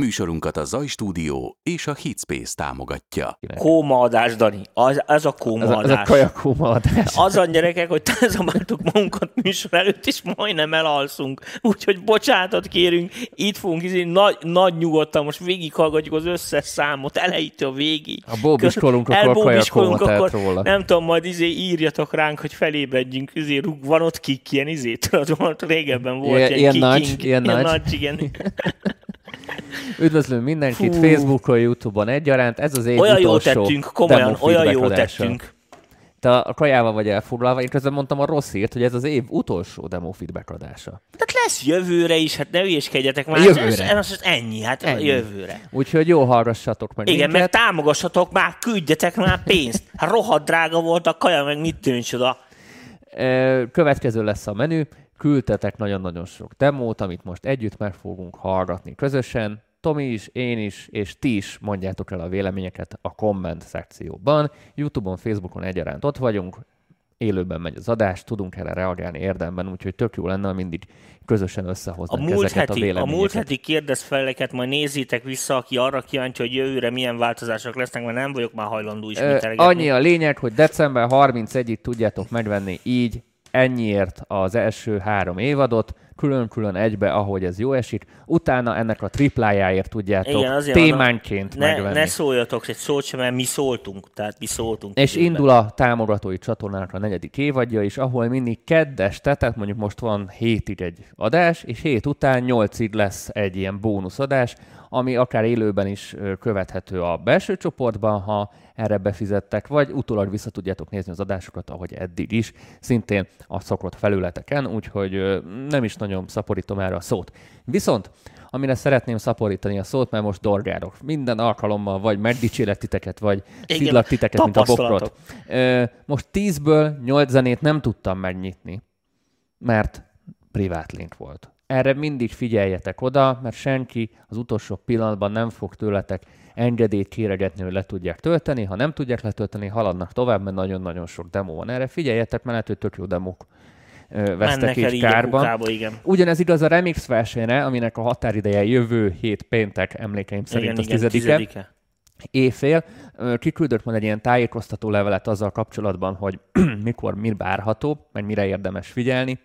Műsorunkat a Zaj Stúdió és a Hitspace támogatja. Kómaadás, Dani. Az, az a kómaadás. Ez a, ez a kaja kómaadás. Azon gyerekek, hogy tázomáltuk magunkat műsor előtt, és majdnem elalszunk. Úgyhogy bocsánatot kérünk, itt fogunk izé, nagy, nagy nyugodtan, most végighallgatjuk az összes számot, elejétől a végig. A bóbiskolunk, akkor kaja akkor róla. Nem tudom, majd izé írjatok ránk, hogy felébredjünk. Izé, van ott kik, ilyen izé, tudod, régebben volt ilyen, ilyen, ilyen nagy, ilyen, ilyen nagy. nagy igen. Üdvözlöm mindenkit Fú. Facebookon, Youtube-on egyaránt. Ez az év Olyan utolsó jó tettünk, komolyan, olyan jó tettünk. Te a kajával vagy elfoglalva, én közben mondtam a rossz hírt, hogy ez az év utolsó demo feedback adása. Tehát lesz jövőre is, hát ne ügyeskedjetek már. Jövőre. Ez, ez, ez ennyi, hát ennyi. jövőre. Úgyhogy jó hallgassatok meg Igen, minket. meg támogassatok már, küldjetek már pénzt. Hát rohadt drága volt a kaja, meg mit tűncs oda. Következő lesz a menü küldtetek nagyon-nagyon sok demót, amit most együtt meg fogunk hallgatni közösen. Tomi is, én is, és ti is mondjátok el a véleményeket a komment szekcióban. Youtube-on, Facebookon egyaránt ott vagyunk, élőben megy az adás, tudunk erre reagálni érdemben, úgyhogy tök jó lenne, mindig közösen összehoznánk a múlt ezeket heti, a véleményeket. A múlt heti kérdezfeleket majd nézzétek vissza, aki arra kíváncsi, hogy jövőre milyen változások lesznek, mert nem vagyok már hajlandó is Annyi a lényeg, hogy december 31-ig tudjátok megvenni így ennyiért az első három évadot, külön-külön egybe, ahogy ez jó esik. Utána ennek a triplájáért tudjátok Igen, témánként ne, megvenni. Ne szóljatok egy szót sem, mert mi szóltunk, tehát mi szóltunk. És indul a támogatói csatornának a negyedik évadja is, ahol mindig keddes, tehát mondjuk most van hétig egy adás, és hét után nyolcig lesz egy ilyen bónuszadás, ami akár élőben is követhető a belső csoportban, ha erre befizettek, vagy utólag vissza tudjátok nézni az adásokat, ahogy eddig is, szintén a szokott felületeken, úgyhogy nem is nagyon szaporítom erre a szót. Viszont amire szeretném szaporítani a szót, mert most dorgálok. Minden alkalommal vagy megdicsélek titeket, vagy szidlak titeket, mint a bokrot. Most tízből nyolc zenét nem tudtam megnyitni, mert privát link volt. Erre mindig figyeljetek oda, mert senki az utolsó pillanatban nem fog tőletek engedélyt kéregetni, hogy le tudják tölteni. Ha nem tudják letölteni, haladnak tovább, mert nagyon-nagyon sok demo van. Erre figyeljetek, mert lehet, hogy tök jó demók vesztek így kárban. Kukába, igen. Ugyanez igaz a remix versenyre, aminek a határideje jövő hét péntek, emlékeim szerint igen, az igen, tizedike. tizedike. Éjfél. Kiküldött majd egy ilyen tájékoztató levelet azzal kapcsolatban, hogy mikor mi várható, meg mire érdemes figyelni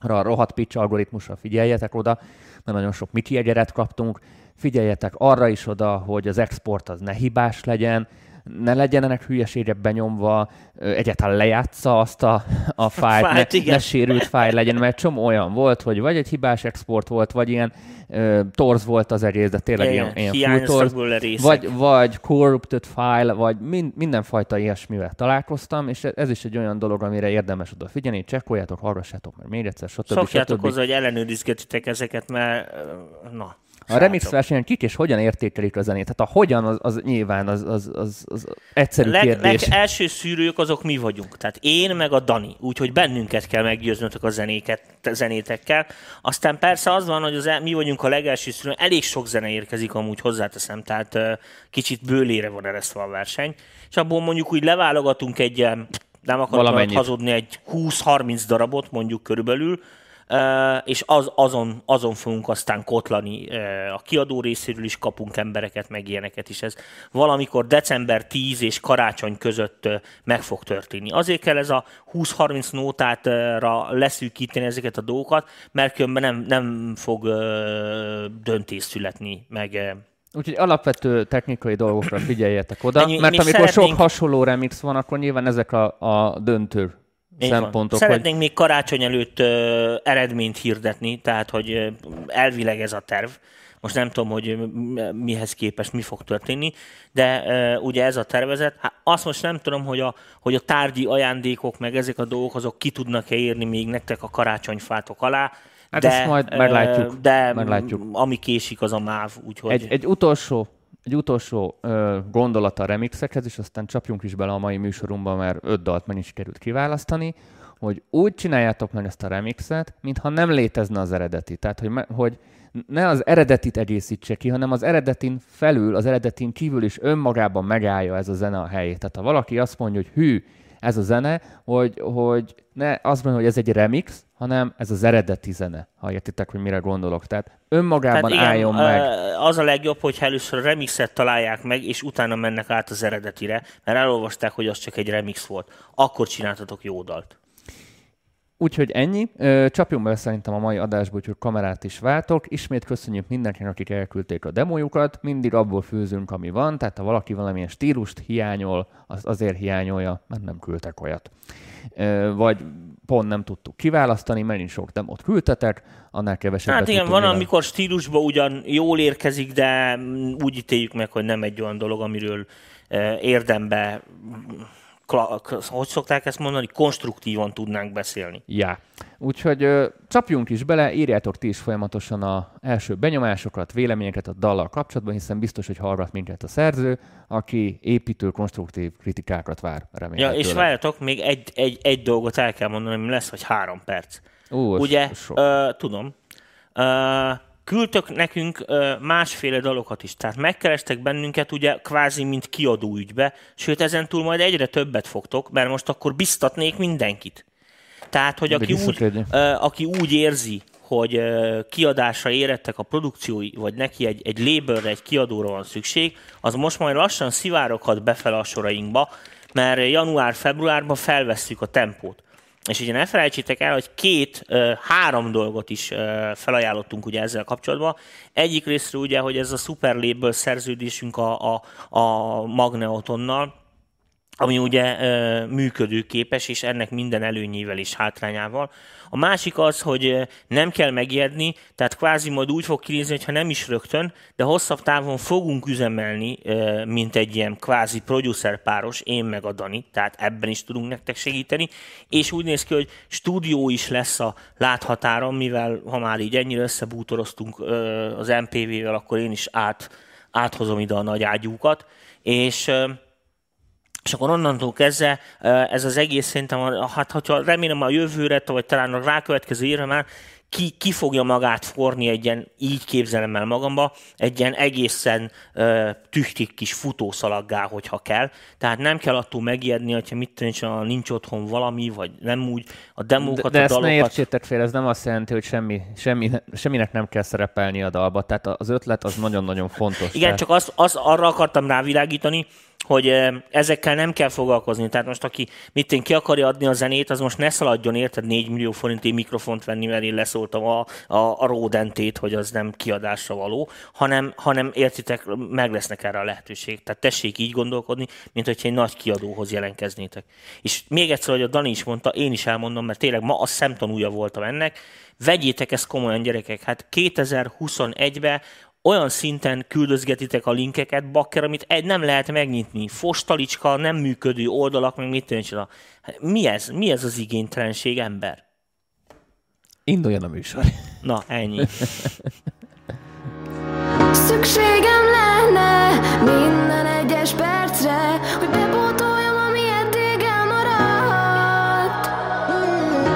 arra a rohadt pitch algoritmusra figyeljetek oda, mert nagyon sok Miki egyeret kaptunk, figyeljetek arra is oda, hogy az export az ne hibás legyen, ne legyenek hülyeségek benyomva, egyáltalán lejátsza azt a, a fájlt, ne, igen. ne sérült fájl legyen, mert csomó olyan volt, hogy vagy egy hibás export volt, vagy ilyen uh, torz volt az egész, de tényleg ilyen, ilyen full torz, vagy, vagy corrupted file, vagy min, mindenfajta ilyesmivel találkoztam, és ez is egy olyan dolog, amire érdemes odafigyelni, csekkoljátok, hallgassátok meg még egyszer, stb. Szokjátok hozzá, hogy ellenőrizgetitek ezeket, mert na. A remix versenyen kik és hogyan értékelik a zenét? Tehát a hogyan az, az nyilván az, az, az, az egyszerű leg, kérdés. Leg első szűrők azok mi vagyunk. Tehát én meg a Dani. Úgyhogy bennünket kell meggyőznötök a zenéket, zenétekkel. Aztán persze az van, hogy az, mi vagyunk a legelső szűrő. Elég sok zene érkezik amúgy hozzáteszem. Tehát kicsit bőlére van eresztve a verseny. És abból mondjuk úgy leválogatunk egy nem akarok hazudni, egy 20-30 darabot mondjuk körülbelül, és az, azon, azon fogunk aztán kotlani. A kiadó részéről is kapunk embereket, meg ilyeneket is. Ez valamikor december 10 és karácsony között meg fog történni. Azért kell ez a 20-30 nótátra leszűkíteni ezeket a dolgokat, mert különben nem, nem fog döntés születni, meg Úgyhogy alapvető technikai dolgokra figyeljetek oda, Ennyi, mert amikor szeretnénk... sok hasonló remix van, akkor nyilván ezek a, a döntő így szempontok. Van. Szeretnénk hogy... még karácsony előtt ö, eredményt hirdetni, tehát hogy ö, elvileg ez a terv. Most nem tudom, hogy mihez képest mi fog történni, de ö, ugye ez a tervezet. Hát azt most nem tudom, hogy a, hogy a tárgyi ajándékok, meg ezek a dolgok, azok ki tudnak-e érni még nektek a karácsonyfátok alá. Hát de, ezt majd meglátjuk. De meglátjuk. ami késik, az a MÁV. Úgyhogy... Egy, egy utolsó egy utolsó ö, gondolat a remixekhez, és aztán csapjunk is bele a mai műsorunkba, mert öt dalt meg is került kiválasztani, hogy úgy csináljátok meg ezt a remixet, mintha nem létezne az eredeti. Tehát, hogy, hogy ne az eredetit egészítse ki, hanem az eredetin felül, az eredetin kívül is önmagában megállja ez a zene a helyét. Tehát ha valaki azt mondja, hogy hű, ez a zene, hogy, hogy ne azt mondom, hogy ez egy remix, hanem ez az eredeti zene, ha értitek, hogy mire gondolok. Tehát önmagában Tehát igen, álljon meg. Az a legjobb, hogy először a remixet találják meg, és utána mennek át az eredetire, mert elolvasták, hogy az csak egy remix volt. Akkor csináltatok jó dalt. Úgyhogy ennyi. Csapjunk bele szerintem a mai adásba, úgyhogy kamerát is váltok. Ismét köszönjük mindenkinek, akik elküldték a demójukat. Mindig abból főzünk, ami van, tehát ha valaki valamilyen stílust hiányol, az azért hiányolja, mert nem küldtek olyat. Vagy pont nem tudtuk kiválasztani, mert nincs sok demót küldtetek, annál kevesebbet Hát igen, van, mivel- amikor stílusban ugyan jól érkezik, de úgy ítéljük meg, hogy nem egy olyan dolog, amiről érdembe, hogy szokták ezt mondani, konstruktívan tudnánk beszélni. Ja. Úgyhogy ö, csapjunk is bele, írjátok ti is folyamatosan a első benyomásokat, véleményeket a dallal kapcsolatban, hiszen biztos, hogy hallgat minket a szerző, aki építő, konstruktív kritikákat vár, Ja, remélhetőleg. és várjatok, még egy, egy, egy dolgot el kell mondani, ami lesz, hogy három perc. Ó, Ugye, sok. ö, tudom, ö, küldtök nekünk másféle dalokat is, tehát megkerestek bennünket ugye kvázi, mint kiadó ügybe, sőt ezen túl majd egyre többet fogtok, mert most akkor biztatnék mindenkit. Tehát, hogy aki úgy, aki úgy érzi, hogy kiadásra érettek a produkciói, vagy neki egy, egy labelre, egy kiadóra van szükség, az most majd lassan szivároghat befele a sorainkba, mert január-februárban felvesszük a tempót. És ugye ne felejtsétek el, hogy két, három dolgot is felajánlottunk ugye ezzel kapcsolatban. Egyik részről ugye, hogy ez a Super Label szerződésünk a, a, a Magneotonnal, ami ugye működőképes, és ennek minden előnyével és hátrányával. A másik az, hogy nem kell megijedni, tehát kvázi majd úgy fog kinézni, hogyha nem is rögtön, de hosszabb távon fogunk üzemelni, mint egy ilyen kvázi producer páros, én meg a Dani, tehát ebben is tudunk nektek segíteni, és úgy néz ki, hogy stúdió is lesz a láthatáron, mivel ha már így ennyire összebútoroztunk az MPV-vel, akkor én is át, áthozom ide a nagy ágyúkat, és és akkor onnantól kezdve ez az egész szerintem, hát hogyha remélem a jövőre, vagy talán a rákövetkező évre már ki, ki fogja magát forni egy ilyen, így képzelem el magamba, egy ilyen egészen ö, tüchtik kis futószalaggá, hogyha kell. Tehát nem kell attól megijedni, hogyha mit tudom, nincs otthon valami, vagy nem úgy a demókat, de, de a ezt ne dalokat. értsétek fél, ez nem azt jelenti, hogy semmi, semmi, semminek nem kell szerepelni a dalba. Tehát az ötlet az nagyon-nagyon fontos. Igen, Tehát- csak az, az arra akartam rávilágítani, hogy ezekkel nem kell foglalkozni. Tehát most aki mit én ki akarja adni a zenét, az most ne szaladjon érted 4 millió forinti mikrofont venni, mert én leszóltam a, a, a Rodentét, hogy az nem kiadásra való, hanem, hanem értitek, meg lesznek erre a lehetőség. Tehát tessék így gondolkodni, mint hogyha egy nagy kiadóhoz jelentkeznétek. És még egyszer, hogy a Dani is mondta, én is elmondom, mert tényleg ma a szemtanúja voltam ennek, vegyétek ezt komolyan gyerekek, hát 2021-ben olyan szinten küldözgetitek a linkeket, bakker, amit egy nem lehet megnyitni. Fostalicska, nem működő oldalak, meg mit tűncsen. Hát mi ez? Mi ez az igénytelenség, ember? Induljon a műsor. Na, ennyi. Szükségem lenne minden egyes percre, hogy bepótoljam, ami eddig elmaradt.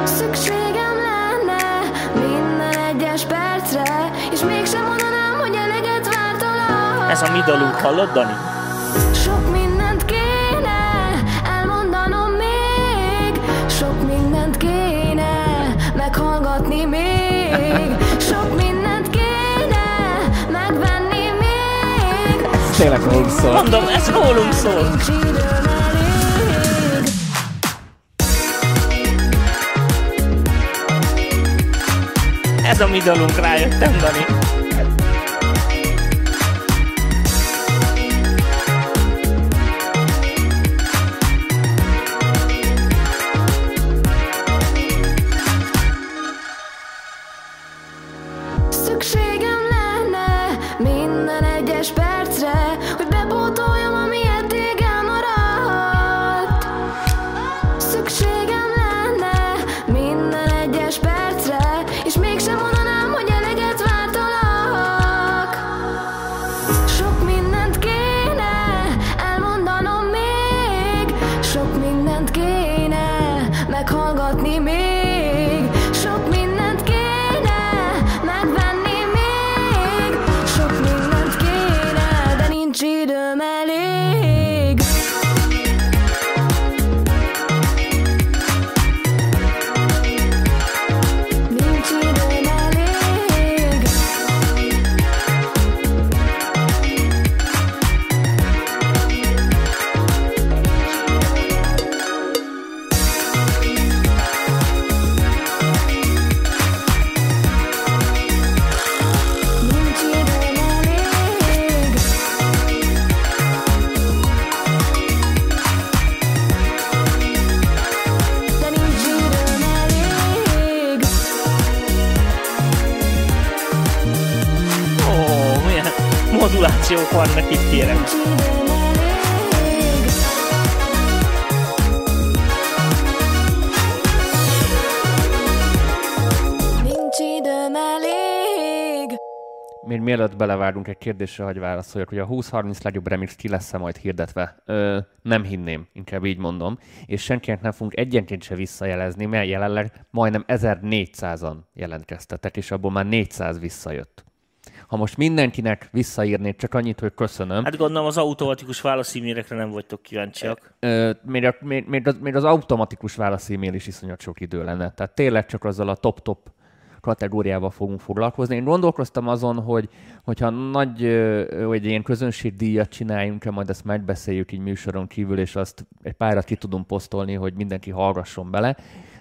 Szükségem lenne minden egyes percre, Ez a mi dalunk, hallod, Dani? Sok mindent kéne elmondanom még, sok mindent kéne meghallgatni még, sok mindent kéne megvenni még. Tényleg rólunk szól. Mondom, ez rólunk szól. Ez a mi dalunk, rájöttem, Dani. Sok mindent Mielőtt belevágunk egy kérdésre, hogy válaszoljak, hogy a 20-30 legjobb remix ki lesz-e majd hirdetve. Ö, nem hinném, inkább így mondom. És senkinek nem fogunk egyenként se visszajelezni, mert jelenleg majdnem 1400-an jelentkeztetek, és abból már 400 visszajött. Ha most mindenkinek visszaírnék csak annyit, hogy köszönöm, Hát gondolom az automatikus válaszímérekre nem vagytok kíváncsiak. Ö, még, a, még, még, az, még az automatikus válasz e-mail is iszonyat sok idő lenne. Tehát tényleg csak azzal a top-top kategóriával fogunk foglalkozni. Én gondolkoztam azon, hogy hogyha nagy, vagy ilyen közönségdíjat csináljunk-e, majd ezt megbeszéljük így műsoron kívül, és azt egy párat ki tudunk posztolni, hogy mindenki hallgasson bele,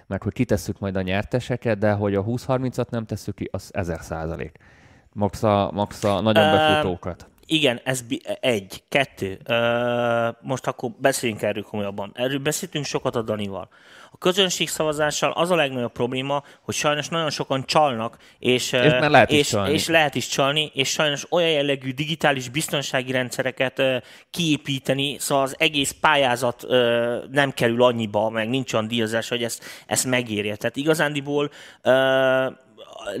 mert hogy kitesszük majd a nyerteseket, de hogy a 20-30-at nem tesszük ki, az 1000 százalék. Max a, max a nagyon befutókat. Igen, ez bi- egy, kettő. Ö, most akkor beszéljünk erről komolyabban. Erről beszéltünk sokat a Danival. Közönségszavazással az a legnagyobb probléma, hogy sajnos nagyon sokan csalnak, és, És lehet is és, csalni. és lehet is csalni, és sajnos olyan jellegű digitális biztonsági rendszereket kiépíteni, szóval az egész pályázat nem kerül annyiba, meg nincs olyan díjazás, hogy ezt, ezt megérje. Tehát igazándiból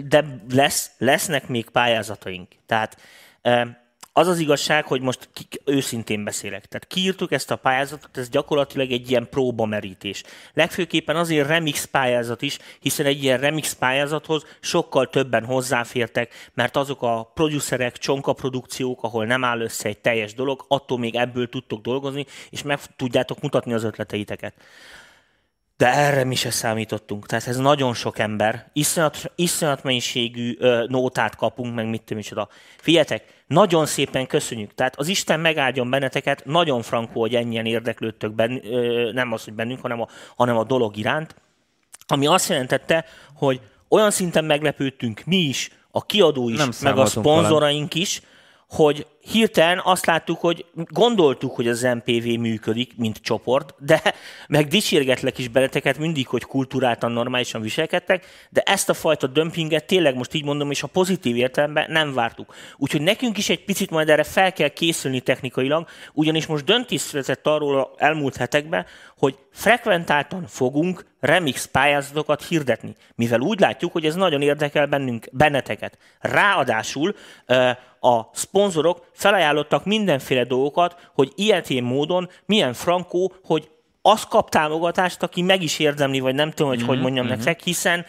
de lesz, lesznek még pályázataink. Tehát az az igazság, hogy most ki, őszintén beszélek. Tehát kiírtuk ezt a pályázatot, ez gyakorlatilag egy ilyen próbamerítés. Legfőképpen azért remix pályázat is, hiszen egy ilyen remix pályázathoz sokkal többen hozzáfértek, mert azok a producerek, csonkaprodukciók, ahol nem áll össze egy teljes dolog, attól még ebből tudtok dolgozni, és meg tudjátok mutatni az ötleteiteket. De erre mi se számítottunk. Tehát ez nagyon sok ember. Iszonyat, iszonyat mennyiségű ö, nótát kapunk, meg mit tudom micsoda. Figyeljetek, nagyon szépen köszönjük. Tehát az Isten megáldjon benneteket, nagyon frankó, hogy ennyien érdeklődtök, ben, ö, nem az, hogy bennünk, hanem a, hanem a dolog iránt. Ami azt jelentette, hogy olyan szinten meglepődtünk mi is, a kiadó is, Nem meg a szponzoraink is, hogy hirtelen azt láttuk, hogy gondoltuk, hogy az MPV működik, mint csoport, de meg dicsérgetlek is beleteket mindig, hogy kultúráltan, normálisan viselkedtek, de ezt a fajta dömpinget tényleg most így mondom, és a pozitív értelemben nem vártuk. Úgyhogy nekünk is egy picit majd erre fel kell készülni technikailag, ugyanis most döntés született arról elmúlt hetekben, hogy frekventáltan fogunk remix pályázatokat hirdetni, mivel úgy látjuk, hogy ez nagyon érdekel bennünk, benneteket. Ráadásul a szponzorok felajánlottak mindenféle dolgokat, hogy ilyetén módon milyen frankó, hogy az kap támogatást, aki meg is érdemli, vagy nem tudom, hogy mm-hmm, hogy mondjam mm-hmm. nektek, hiszen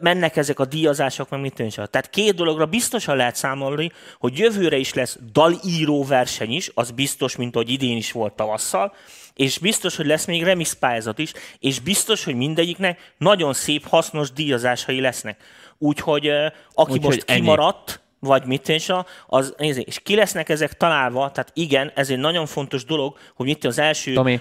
mennek ezek a díjazások, meg mit is. Tehát két dologra biztosan lehet számolni, hogy jövőre is lesz dalíró verseny is, az biztos, mint ahogy idén is volt tavasszal, és biztos, hogy lesz még remix pályázat is, és biztos, hogy mindegyiknek nagyon szép, hasznos díjazásai lesznek. Úgyhogy aki Úgyhogy most ennyi. Vagy mit is, az, nézd, és ki lesznek ezek találva, tehát igen, ez egy nagyon fontos dolog, hogy mit az első Tomi,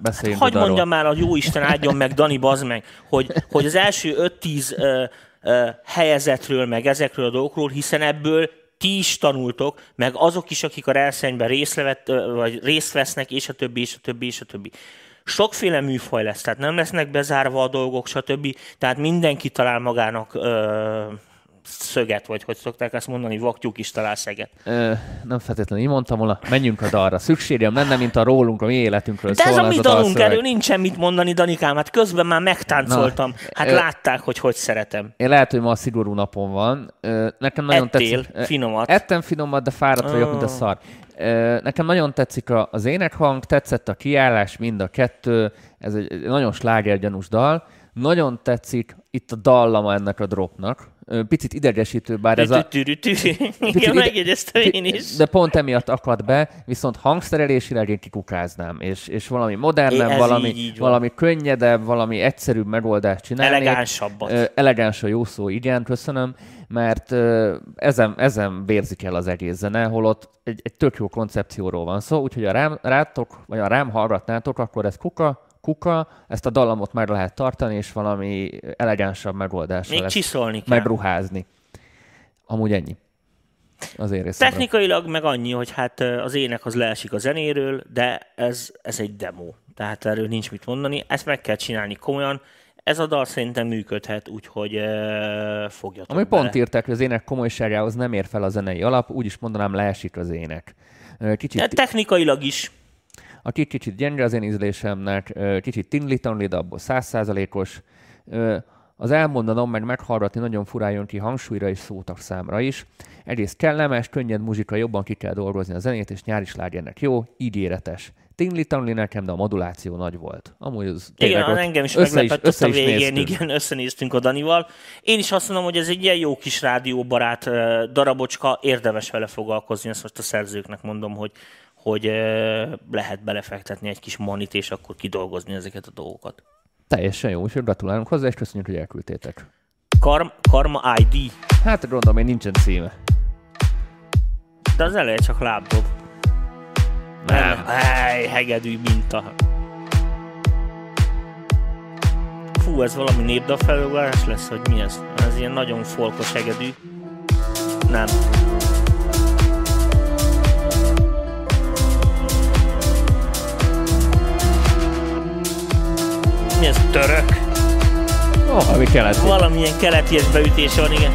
beszéljünk Hagy arról. mondjam már, a jó Isten áldjon meg, Dani, bazd meg, hogy, hogy az első 5-10 ö, ö, helyezetről, meg ezekről a dolgokról, hiszen ebből ti is tanultok, meg azok is, akik a versenyben részt, levett, vagy részt vesznek, és a többi, és a többi, és a többi. Sokféle műfaj lesz, tehát nem lesznek bezárva a dolgok, stb. Tehát mindenki talál magának ö, szöget, vagy hogy szokták ezt mondani, vaktyúk is talál szeget. Ö, nem feltétlenül így mondtam volna, menjünk a dalra. Szükségem lenne, mint a rólunk, a mi életünkről De ez a mi a dalunk, erről nincsen mit mondani, Danikám, hát közben már megtáncoltam. Hát ö- látták, hogy hogy szeretem. Én lehet, hogy ma a szigorú napon van. Ö, Nekem nagyon Ettél tetszik. Finomat. Ettem finomat, de fáradt vagyok, mint a szar. Nekem nagyon tetszik az énekhang, tetszett a kiállás, mind a kettő. Ez egy egy nagyon slágergyanús dal. Nagyon tetszik itt a dallama ennek a dropnak. Picit idegesítő, bár ez a... Igen, megjegyeztem én is. De pont emiatt akad be, viszont hangszerelésileg én kikukáznám, és, és valami modernebb, valami, így- így van. valami könnyedebb, valami egyszerűbb megoldást csinálni. Elegánsabbat. Elegáns a jó szó, igen, köszönöm, mert ezen, ezen vérzik el az egész zene, holott egy, egy tök jó koncepcióról van szó, úgyhogy ha rám, rátok, vagy ha rám hallgatnátok, akkor ez kuka, kuka, ezt a dallamot meg lehet tartani, és valami elegánsabb megoldásra Még lesz csiszolni kell. megruházni. Amúgy ennyi. Az én. Technikailag meg annyi, hogy hát az ének az leesik a zenéről, de ez, ez egy demo. Tehát erről nincs mit mondani. Ezt meg kell csinálni komolyan. Ez a dal szerintem működhet, úgyhogy uh, fogjatok Ami bele. pont írták, hogy az ének komolyságához nem ér fel a zenei alap, úgy is mondanám, leesik az ének. Kicsit, De technikailag is. A kicsit, gyenge az én ízlésemnek, kicsit tinli de abból százszázalékos. Az elmondanom, meg meghallgatni nagyon furán jön ki hangsúlyra és számra is. Egyrészt kellemes, könnyed muzsika, jobban ki kell dolgozni a zenét, és nyári slágernek jó, ígéretes. Tingli tanli nekem, de a moduláció nagy volt. Amúgy az Igen, ott engem is össze meglepett össze ott a végén, néztünk. igen, összenéztünk a Danival. Én is azt mondom, hogy ez egy ilyen jó kis rádióbarát darabocska, érdemes vele foglalkozni, ezt most a szerzőknek mondom, hogy, hogy lehet belefektetni egy kis manit, és akkor kidolgozni ezeket a dolgokat. Teljesen jó, úgyhogy gratulálunk hozzá, és köszönjük, hogy elküldtétek. Karm, Karma ID, Hát gondolom, hogy nincsen címe. de az eleje csak lábdob. Nem. Ej, hegedű minta. Fú, ez valami népdal felolvás lesz, hogy mi ez? Ez ilyen nagyon folkos hegedű. Nem. Mi ez? Török? Oh, ami kellett. Valamilyen keleties beütése van, igen.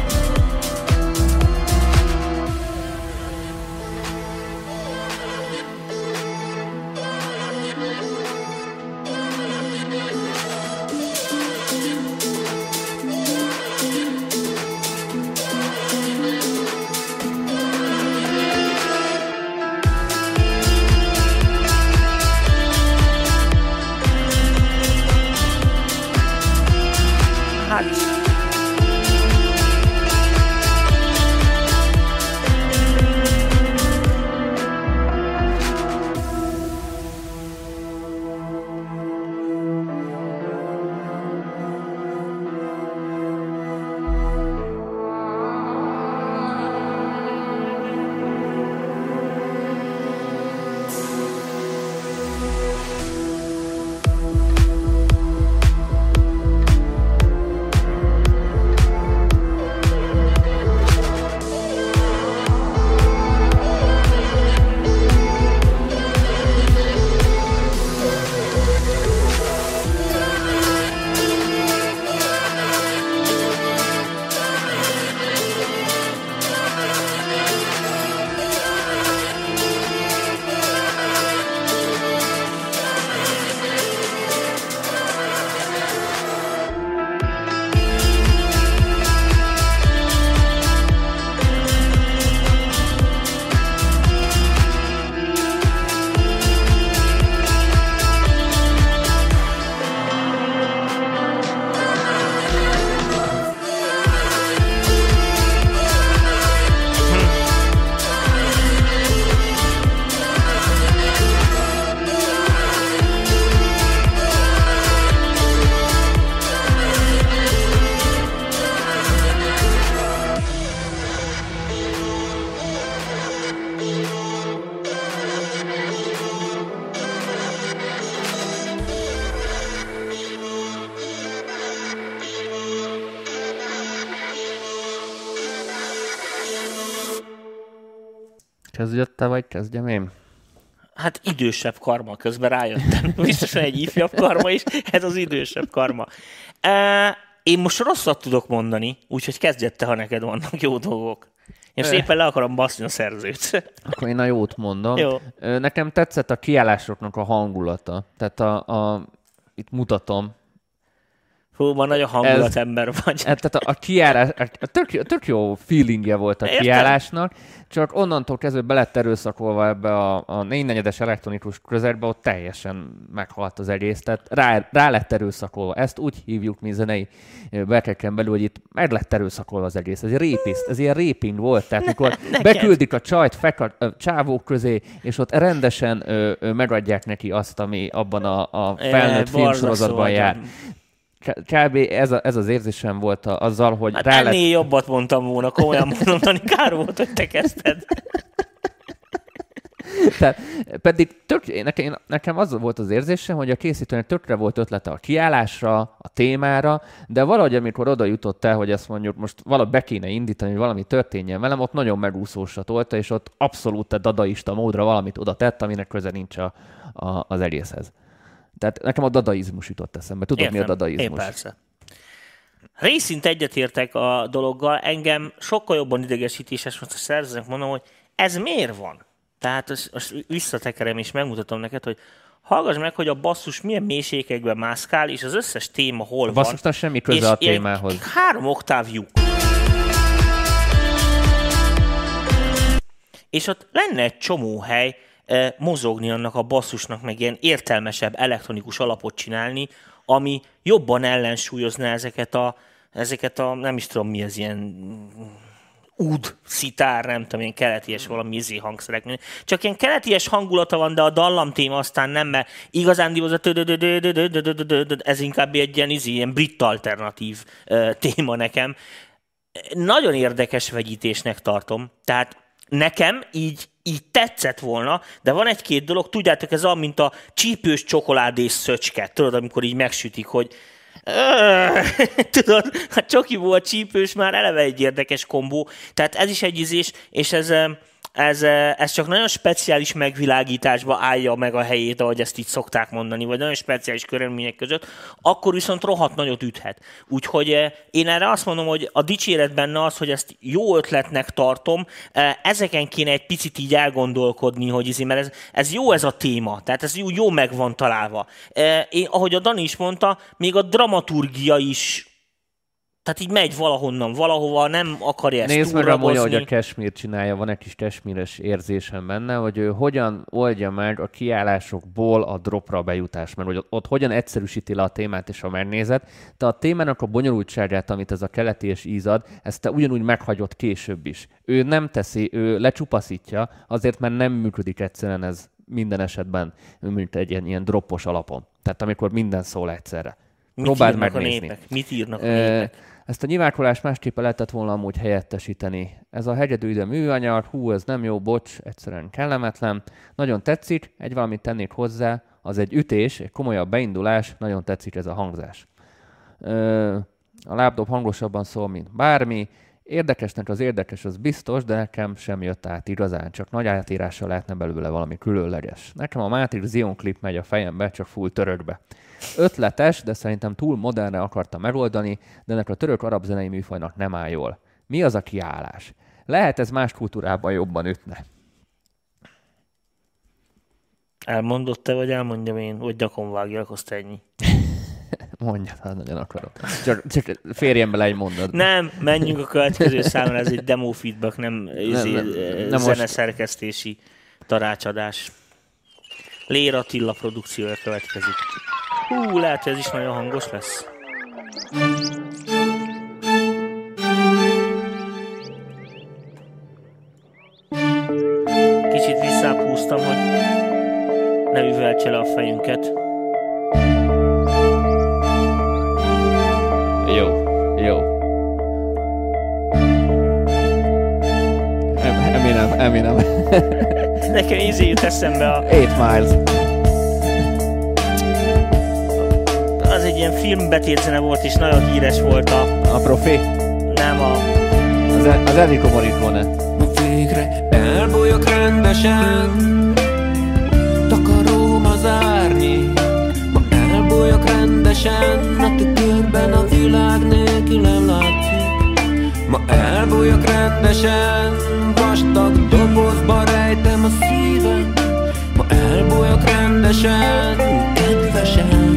Kezdjött te, vagy kezdjem én? Hát idősebb karma, közben rájöttem. Biztosan egy ifjabb karma is, ez az idősebb karma. E, én most rosszat tudok mondani, úgyhogy kezdjed te, ha neked vannak jó dolgok. Én szépen le akarom baszni a szerzőt. Akkor én a jót mondom. Jó. Nekem tetszett a kiállásoknak a hangulata. Tehát a, a itt mutatom. Hú, ma nagyon hangulatember vagy. E, Tehát a, a kiállás, a tök, tök jó feelingje volt a Értem. kiállásnak, csak onnantól kezdve be lett erőszakolva ebbe a, a négynegyedes elektronikus közegbe, ott teljesen meghalt az egész. Tehát rá, rá lett erőszakolva. Ezt úgy hívjuk mi zenei berkeken belül, hogy itt meg lett erőszakolva az egész. Ez egy répiszt, ez ilyen réping volt. Tehát mikor beküldik a csajt fek a, a csávók közé, és ott rendesen ö, ö, megadják neki azt, ami abban a, a felnőtt Eh, filmsorozatban jár. Kb. Ez, a, ez az érzésem volt a, azzal, hogy Hát rá lett... ennél jobbat mondtam volna, komolyan mondom, Dani, kár volt, hogy te kezdted. Tehát, pedig tök, nekem, nekem az volt az érzésem, hogy a készítőnek tökre volt ötlete a kiállásra, a témára, de valahogy amikor oda jutott el, hogy ezt mondjuk most valahogy be kéne indítani, hogy valami történjen velem, ott nagyon megúszósra tolta, és ott abszolút a dadaista módra valamit oda tett, aminek köze nincs a, a, az egészhez. Tehát nekem a dadaizmus jutott eszembe. Tudod, Értem. mi a dadaizmus? Én persze. Részint egyetértek a dologgal, engem sokkal jobban idegesítés, és most a szerzőnek mondom, hogy ez miért van? Tehát azt, azt visszatekerem és megmutatom neked, hogy hallgass meg, hogy a basszus milyen mélységekben mászkál, és az összes téma hol a van. A semmi köze és a témához. Három oktáv lyuk. És ott lenne egy csomó hely, mozogni annak a basszusnak, meg ilyen értelmesebb elektronikus alapot csinálni, ami jobban ellensúlyozná ezeket a, ezeket a nem is tudom mi az ilyen úd, szitár, nem tudom, ilyen keleties valami izé hangszerek. Csak ilyen keleties hangulata van, de a dallam téma aztán nem, mert igazán az a ez inkább egy ilyen, izé, ilyen brit alternatív téma nekem. Nagyon érdekes vegyítésnek tartom. Tehát nekem így így tetszett volna, de van egy-két dolog, tudjátok, ez olyan, mint a csípős csokoládés szöcske, tudod, amikor így megsütik, hogy tudod, a csokiból a csípős már eleve egy érdekes kombó, tehát ez is egy ízés, és ez, ez, ez csak nagyon speciális megvilágításba állja meg a helyét, ahogy ezt így szokták mondani, vagy nagyon speciális körülmények között, akkor viszont rohadt nagyot üthet. Úgyhogy én erre azt mondom, hogy a dicséret benne az, hogy ezt jó ötletnek tartom, ezeken kéne egy picit így elgondolkodni, hogy izé, mert ez, ez jó ez a téma, tehát ez jó, jó meg van találva. Én, ahogy a Dani is mondta, még a dramaturgia is tehát így megy valahonnan, valahova, nem akarja ezt Nézd meg amúgy, hogy a Cashmere csinálja, van egy kis Cashmere-es érzésem benne, hogy ő hogyan oldja meg a kiállásokból a dropra bejutást, mert hogy ott hogyan egyszerűsíti le a témát és a megnézet, de a témának a bonyolultságát, amit ez a keleti és ízad, ezt te ugyanúgy meghagyott később is. Ő nem teszi, ő lecsupaszítja, azért mert nem működik egyszerűen ez minden esetben, mint egy ilyen, ilyen droppos alapon. Tehát amikor minden szól egyszerre. Mit Próbáld megnézni. A népek? Mit írnak a népek? Ezt a nyilvánkolást másképpen lehetett volna amúgy helyettesíteni. Ez a hegyedű műanyag, hú, ez nem jó, bocs, egyszerűen kellemetlen. Nagyon tetszik, egy valamit tennék hozzá, az egy ütés, egy komolyabb beindulás, nagyon tetszik ez a hangzás. A lábdob hangosabban szól, mint bármi, Érdekesnek az érdekes, az biztos, de nekem sem jött át igazán, csak nagy átírással lehetne belőle valami különleges. Nekem a Matrix Zion klip megy a fejembe, csak full törökbe. Ötletes, de szerintem túl modernre akarta megoldani, de ennek a török-arab zenei műfajnak nem áll jól. Mi az a kiállás? Lehet ez más kultúrában jobban ütne. Elmondott te, vagy elmondjam én, vagy gyakon vágjak, azt ennyi. Mondja, ha nagyon akarok. Csak, csak férjen bele egy mondat. Nem, menjünk a következő számra, ez egy demo feedback, nem, nem, nem, nem zeneszerkesztési most... tarácsadás. Lér Attila produkciója következik. Hú, lehet, hogy ez is nagyon hangos lesz. Kicsit visszápúztam, hogy ne üveltse le a fejünket. Eminem. Nekem izé jut eszembe a... Eight Miles. ilyen filmbetétzene volt, és nagyon híres volt a... A profi? Nem, a... Az, e- az Enrico Morricone. Végre elbolyok rendesen, takarom az árnyék. Ma elbolyok rendesen, a tükörben a világ nélkülem. Ma elbolyok rendesen, vastag dobozba rejtem a szívem. Ma elbolyok rendesen, kedvesen.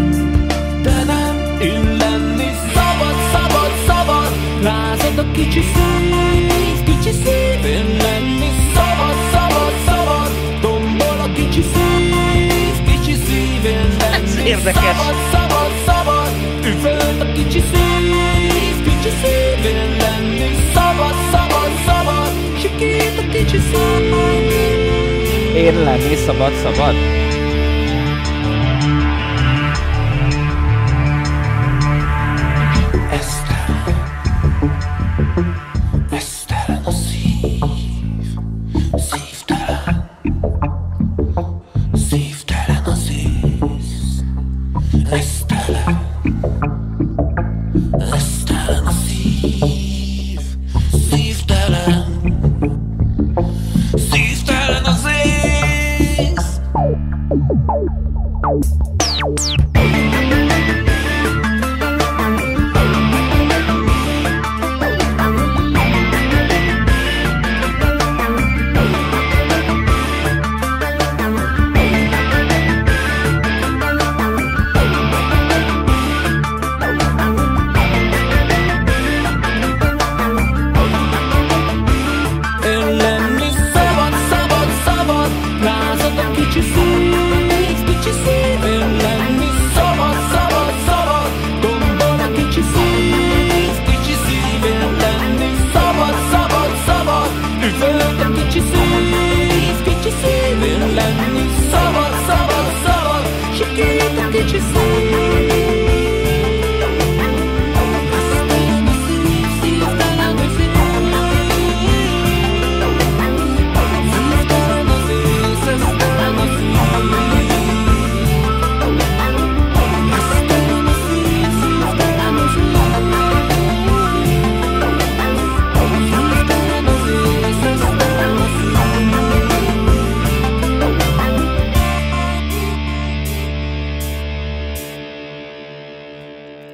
Lázad a kicsi szív, kicsi szív Én lenni szabad, szabad, szabad Tombol a kicsi szív, kicsi szív Én lenni érdekes. szabad, szabad, szabad Üvölt a kicsi szív, kicsi szív Én lenni szabad, szabad, szabad Sikít a kicsi szív Én lenni szabad, szabad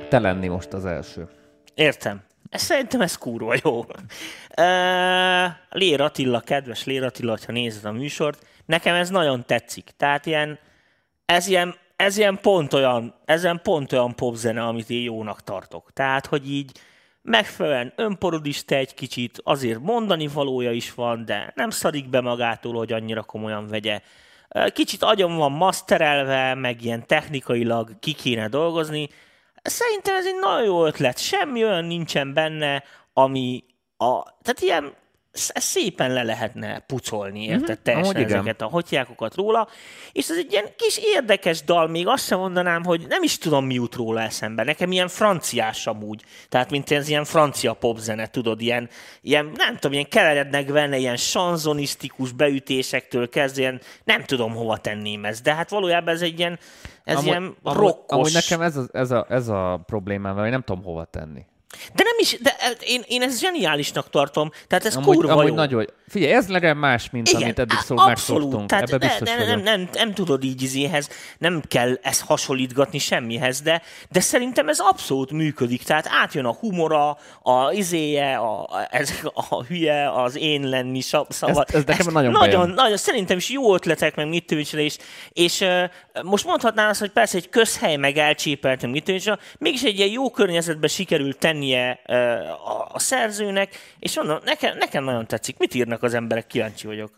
te lenni most az első. Értem. Szerintem ez kurva jó. Lér Attila, kedves Lér Attila, ha nézed a műsort, nekem ez nagyon tetszik. Tehát ilyen, ez ilyen, ez ilyen pont olyan, ezen pont olyan popzene, amit én jónak tartok. Tehát, hogy így megfelelően önparodista egy kicsit, azért mondani valója is van, de nem szarik be magától, hogy annyira komolyan vegye. Kicsit agyon van maszterelve, meg ilyen technikailag ki kéne dolgozni. Szerintem ez egy nagyon jó ötlet. Semmi olyan nincsen benne, ami a... Tehát ilyen ezt szépen le lehetne pucolni, érted? Teljesen amúgy igen. ezeket a hotyákokat róla, és ez egy ilyen kis érdekes dal, még azt sem mondanám, hogy nem is tudom, mi jut róla eszembe. Nekem ilyen franciás amúgy, tehát mint ez ilyen francia popzene, tudod, ilyen, ilyen nem tudom, ilyen keverednek benne, ilyen sanzonisztikus beütésektől kezdve, ilyen, nem tudom, hova tenném ezt, de hát valójában ez egy ilyen, ez ilyen amúgy, rokkos. amúgy nekem ez a, ez, a, ez a problémám vele, hogy nem tudom hova tenni. De nem is, de eh, én, én ezt zseniálisnak tartom, tehát ez amúgy, kurva amúgy jó. nagyon, figyelj, ez legalább más, mint Igen, amit eddig szó, abszolút. megszoktunk. Tehát Ebbe ne, biztos ne, nem, nem, nem tudod így izéhez, nem kell ezt hasonlítgatni semmihez, de, de szerintem ez abszolút működik. Tehát átjön a humora, a izéje, a, a, ez, a hülye, az én lenni szava. Ez- ez nekem nagyon nagyon, bejön. nagyon, szerintem is jó ötletek, meg mit tűncsre, és, és uh, most mondhatnám azt, hogy persze egy közhely meg elcsépeltem, mit mégis egy ilyen jó környezetbe sikerült tennie uh, a, a szerzőnek, és mondom, nekem, nekem nagyon tetszik. Mit írnak az emberek? Kíváncsi vagyok.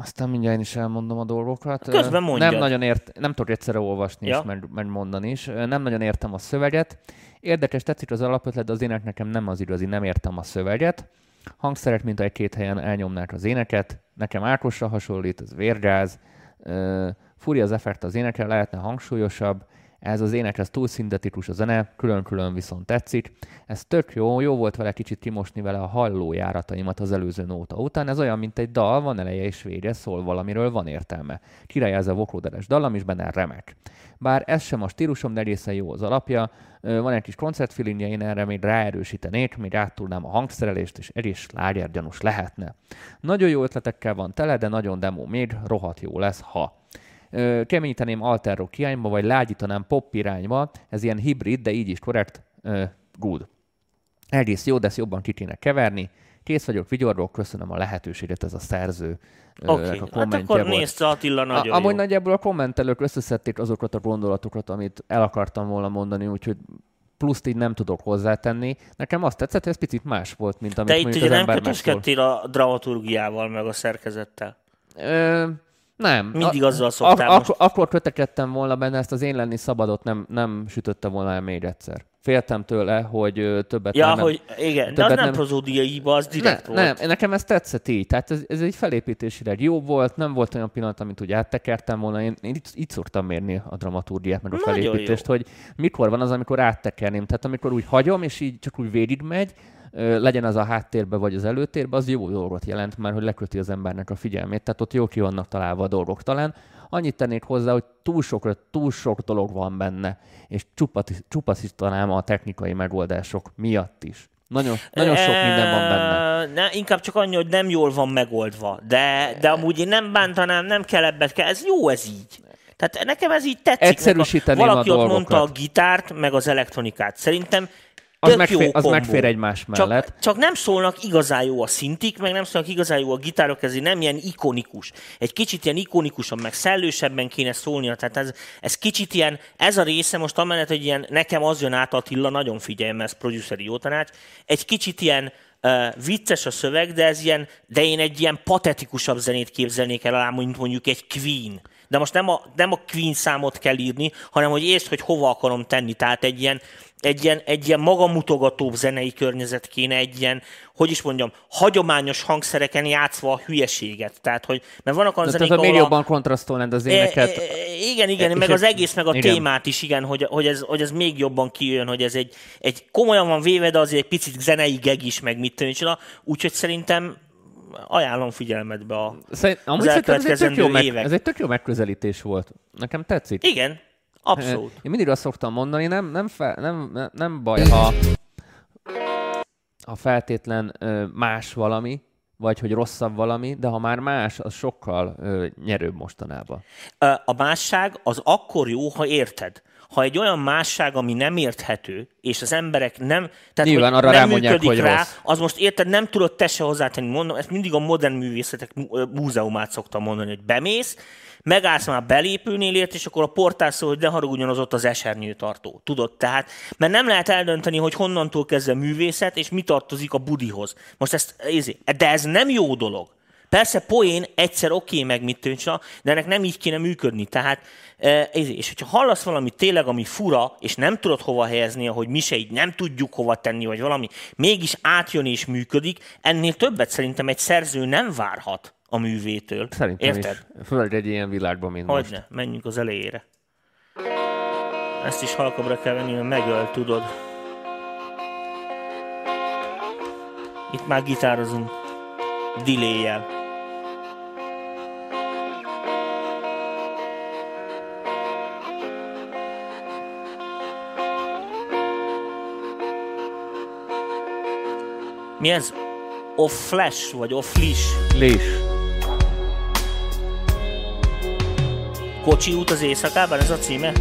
Aztán mindjárt én is elmondom a dolgokat. Közben mondjad. Nem nagyon ért, nem tudok egyszerre olvasni Ja. is, meg, meg mondani is. Nem nagyon értem a szöveget. Érdekes, tetszik az alapötlet, de az ének nekem nem az igazi, nem értem a szöveget. Hangszerek, mint egy-két helyen elnyomnák az éneket. Nekem Ákosra hasonlít, ez vérgáz. Ö, Furi az effekt az énekre, lehetne hangsúlyosabb. Ez az ének, ez túl szintetikus a zene, külön-külön viszont tetszik. Ez tök jó, jó volt vele kicsit kimosni vele a hallójárataimat az előző nóta után. Ez olyan, mint egy dal, van eleje és vége, szól valamiről, van értelme. Király ez a voklódeles dallam is benne remek. Bár ez sem a stílusom, de egészen jó az alapja. Van egy kis koncertfilingje, én erre még ráerősítenék, még áttudnám a hangszerelést, és egész slágergyanús lehetne. Nagyon jó ötletekkel van tele, de nagyon demo még, rohadt jó lesz, ha. Keményíteném alter rock irányba, vagy lágyítanám pop irányba, ez ilyen hibrid, de így is korrekt, good. Egész jó, de ezt jobban ki kéne keverni. Kész vagyok, vigyorgok, köszönöm a lehetőséget, ez a szerző. okay. a hát kommentje akkor volt. nézd, Attila nagyon A, amúgy jó. nagyjából a kommentelők összeszedték azokat a gondolatokat, amit el akartam volna mondani, úgyhogy pluszt így nem tudok hozzátenni. Nekem azt tetszett, hogy ez picit más volt, mint amit De itt ugye nem kötözkedtél a dramaturgiával, meg a szerkezettel. Ö, nem. Mindig A- azzal szoktál ak- ak- Akkor kötekedtem volna benne, ezt az én lenni szabadot nem, nem sütötte volna el még egyszer. Féltem tőle, hogy többet Ja, nem... hogy igen, de az nem, nem- prozódiai hiba, az direkt ne, volt. Nem, nekem ez tetszett így. Tehát ez, ez egy felépítésileg jó volt, nem volt olyan pillanat, amit úgy áttekertem volna. Én, én így, így szoktam mérni a dramaturgiát, meg a Nagyon felépítést, jó. hogy mikor van az, amikor áttekerném. Tehát amikor úgy hagyom, és így csak úgy végigmegy, ö, legyen az a háttérbe vagy az előtérbe, az jó dolgot jelent, mert hogy leköti az embernek a figyelmét. Tehát ott jó ki vannak találva a dolgok talán. Annyit tennék hozzá, hogy túl sok, túl sok dolog van benne, és csupaszítanám a technikai megoldások miatt is. Nagyon, nagyon sok minden van benne. Ne, inkább csak annyi, hogy nem jól van megoldva. De, de amúgy én nem bántanám, nem kell ebbet kell. Ez jó ez így. Tehát nekem ez így tetszik. Egyszerűsíteném valaki a ott mondta a dolgokat. gitárt, meg az elektronikát. Szerintem Az, tök megfér, jó az kombó. megfér egymás mellett. Csak, csak nem szólnak igazán jó a szintik, meg nem szólnak igazán jó a gitárok, ezért nem ilyen ikonikus. Egy kicsit ilyen ikonikusan, meg szellősebben kéne szólnia. Tehát ez, ez kicsit ilyen, ez a része most amellett, hogy ilyen, nekem az jön át Attila, nagyon figyeljem, ez produceri jó tanács, egy kicsit ilyen uh, vicces a szöveg, de ez ilyen, de én egy ilyen patetikusabb zenét képzelnék el alá, mint mondjuk egy Queen. De most nem a, nem a Queen számot kell írni, hanem hogy értsd, hogy hova akarom tenni. Tehát egy ilyen, egy ilyen, egy ilyen magamutogatóbb zenei környezet kéne, egy ilyen, hogy is mondjam, hagyományos hangszereken játszva a hülyeséget. Tehát, hogy, mert vannak olyan zenék, ahol a- jobban kontrasztolnád az E, éneket. e, e, igen, igen, És meg az egész, meg a igen. témát is, igen, hogy, hogy, ez, hogy ez még jobban kijön, hogy ez egy, egy komolyan van véve, de azért egy picit zenei geg is, meg mit csinál. úgyhogy szerintem ajánlom figyelmetbe a... Szerint, amúgy az ez egy, tök jó meg, ez egy tök jó megközelítés volt. Nekem tetszik. Igen, abszolút. Én mindig azt szoktam mondani, nem, nem, fe, nem, nem- nem baj, ha, ha feltétlen más valami, vagy hogy rosszabb valami, de ha már más, az sokkal ö, nyerőbb mostanában. A másság az akkor jó, ha érted. ha egy olyan másság, ami nem érthető, és az emberek nem, tehát Nyilván hogy arra nem rámondják, működik hogy rá, rossz. az most érted, nem tudod te se hozzátenni. Mondom, ezt mindig a modern művészetek mú- múzeumát szoktam mondani, hogy bemész, megállsz már belépőnél és akkor a portál szól, hogy ne haragudjon az ott az esernyőtartó. Tudod, tehát, mert nem lehet eldönteni, hogy honnantól kezdve művészet, és mi tartozik a budihoz. Most ezt, de ez nem jó dolog. Persze poén egyszer oké, meg mit tűncsa, de ennek nem így kéne működni. Tehát, e, ezé- és hogyha hallasz valamit tényleg, ami fura, és nem tudod hova helyezni, hogy mi se így nem tudjuk hova tenni, vagy valami, mégis átjön és működik, ennél többet szerintem egy szerző nem várhat a művétől. Szerintem Érted? is. Főleg egy ilyen világban, mint most. Hogyne, menjünk az elejére. Ezt is halkabbra kell venni, mert megöl, tudod. Itt már gitározunk. Delay-jel. Mi ez? Off flash, vagy off leash? Lés. Kocsi út az éjszakában, ez a címe?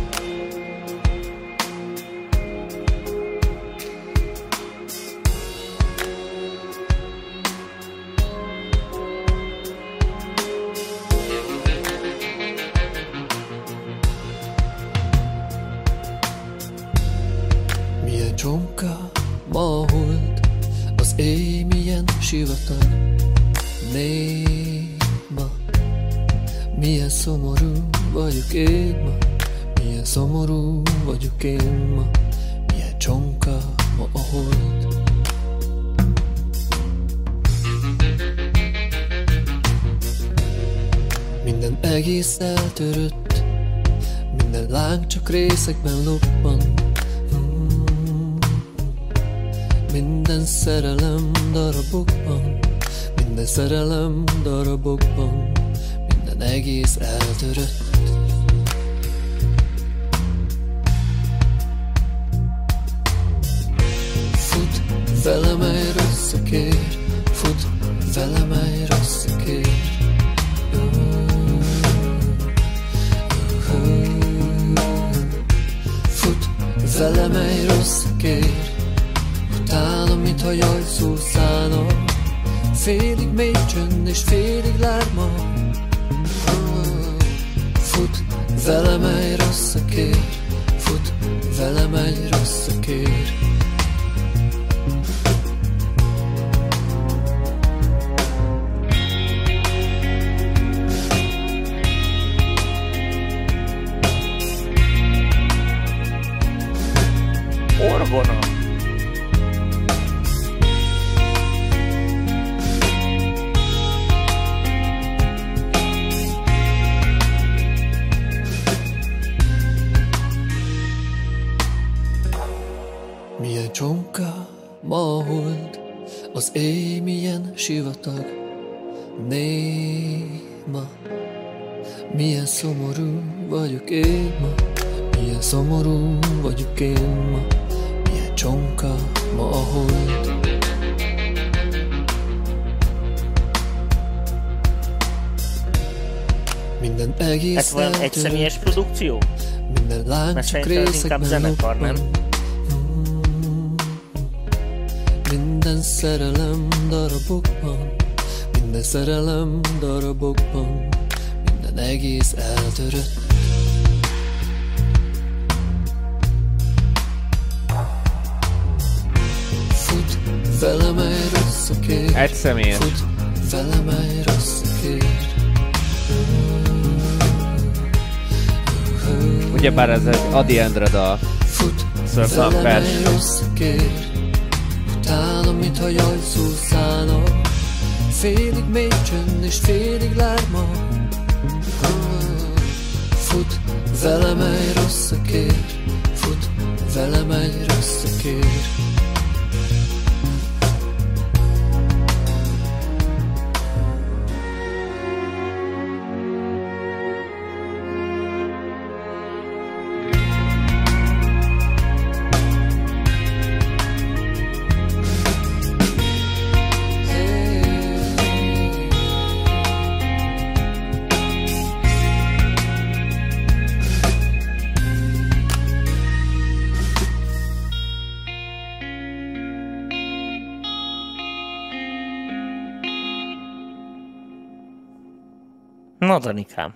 Félig mély csönd és félig lárma. Fut velem egy rosszakér, fut velem egy rosszakér. Orgona. Mert csak szerintem ez inkább zenekar, nem? Minden szerelem darabokban, minden szerelem darabokban, minden egész eltörött. Fut velem egy rosszakér, Egy személyes. fut velem egy Ugyebár ez egy Adi Endre dal. Fut Surf utána, mintha jaj szó szállna, félig mély csönd és félig lárma. Fut velem egy rosszakér, fut velem egy rosszakér. Na, Danikám.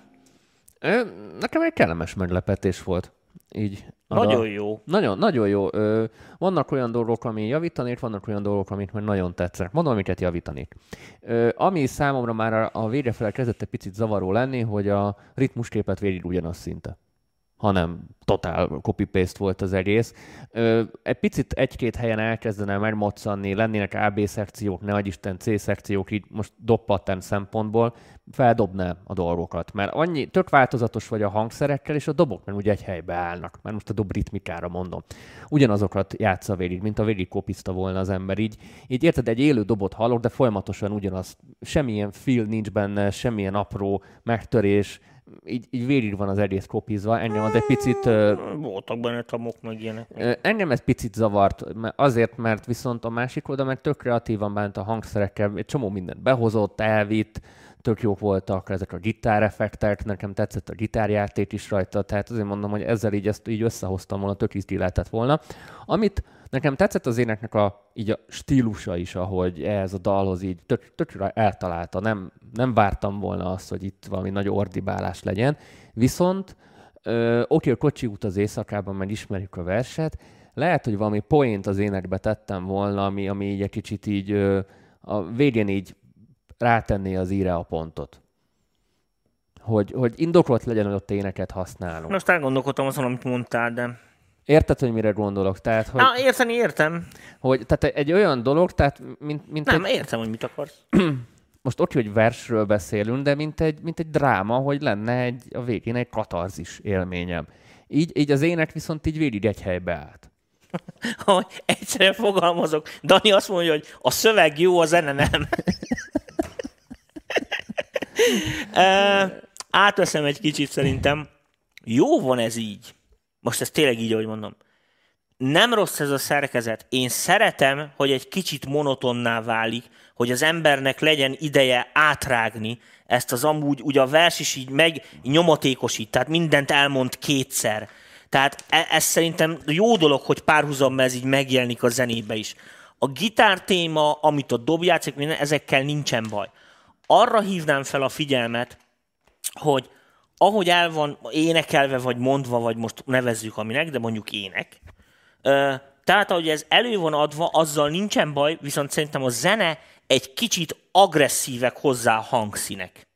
Ö, Nekem egy kellemes meglepetés volt. Így. Nagyon jó. Nagyon, nagyon jó. Ö, vannak olyan dolgok, ami javítanék, vannak olyan dolgok, amit meg nagyon tetszenek. Mondom, amiket javítanék. Ö, ami számomra már a, a végre fele kezdett egy picit zavaró lenni, hogy a ritmusképet végig ugyanaz szinte hanem totál copy-paste volt az egész. Ö, egy picit egy-két helyen elkezdene megmoccanni, lennének AB szekciók, ne Isten C szekciók, így most dobpattern szempontból, feldobná a dolgokat. Mert annyi, tök változatos vagy a hangszerekkel, és a dobok meg ugye egy helybe állnak. Mert most a dob ritmikára mondom. Ugyanazokat játsza végig, mint a végig kopizta volna az ember. Így, így érted, egy élő dobot hallok, de folyamatosan ugyanaz. Semmilyen feel nincs benne, semmilyen apró megtörés, így, így végig van az egész kopizva. Engem az egy picit Voltak benne tamok, meg ilyenek. Engem ez picit zavart, azért, mert viszont a másik oldal meg tök kreatívan bánt a hangszerekkel, egy csomó mindent behozott, elvitt, tök jók voltak ezek a gitáreffektek, nekem tetszett a gitárjáték is rajta, tehát azért mondom, hogy ezzel így ezt így összehoztam volna, tök izgi lehetett volna. Amit nekem tetszett az éneknek a, így a stílusa is, ahogy ehhez a dalhoz így tök, tökre eltalálta, nem, nem vártam volna azt, hogy itt valami nagy ordibálás legyen, viszont Ö, oké, a kocsi út az éjszakában, meg ismerjük a verset. Lehet, hogy valami point az énekbe tettem volna, ami, ami így egy kicsit így ö, a végén így rátenné az íre a pontot. Hogy, hogy indokolt legyen, hogy ott éneket használunk. Most elgondolkodtam azon, amit mondtál, de... Érted, hogy mire gondolok? Tehát, hogy, Á, érteni értem. hogy tehát egy olyan dolog, tehát mint, mint Nem, egy, értem, hogy mit akarsz. most oké, hogy versről beszélünk, de mint egy, mint egy dráma, hogy lenne egy, a végén egy katarzis élményem. Így, így az ének viszont így végig egy helybe állt. egyszerűen fogalmazok. Dani azt mondja, hogy a szöveg jó, a zene nem. átveszem egy kicsit szerintem. Jó van ez így. Most ez tényleg így, ahogy mondom. Nem rossz ez a szerkezet. Én szeretem, hogy egy kicsit monotonná válik, hogy az embernek legyen ideje átrágni ezt az amúgy, ugye a vers is így meg nyomatékosít, tehát mindent elmond kétszer. Tehát e- ez szerintem jó dolog, hogy párhuzamban ez így megjelenik a zenébe is. A gitár téma, amit a dob játszik, minden, ezekkel nincsen baj. Arra hívnám fel a figyelmet, hogy ahogy el van énekelve, vagy mondva, vagy most nevezzük aminek, de mondjuk ének, tehát, ahogy ez elő van adva, azzal nincsen baj, viszont szerintem a zene egy kicsit agresszívek hozzá a hangszínek.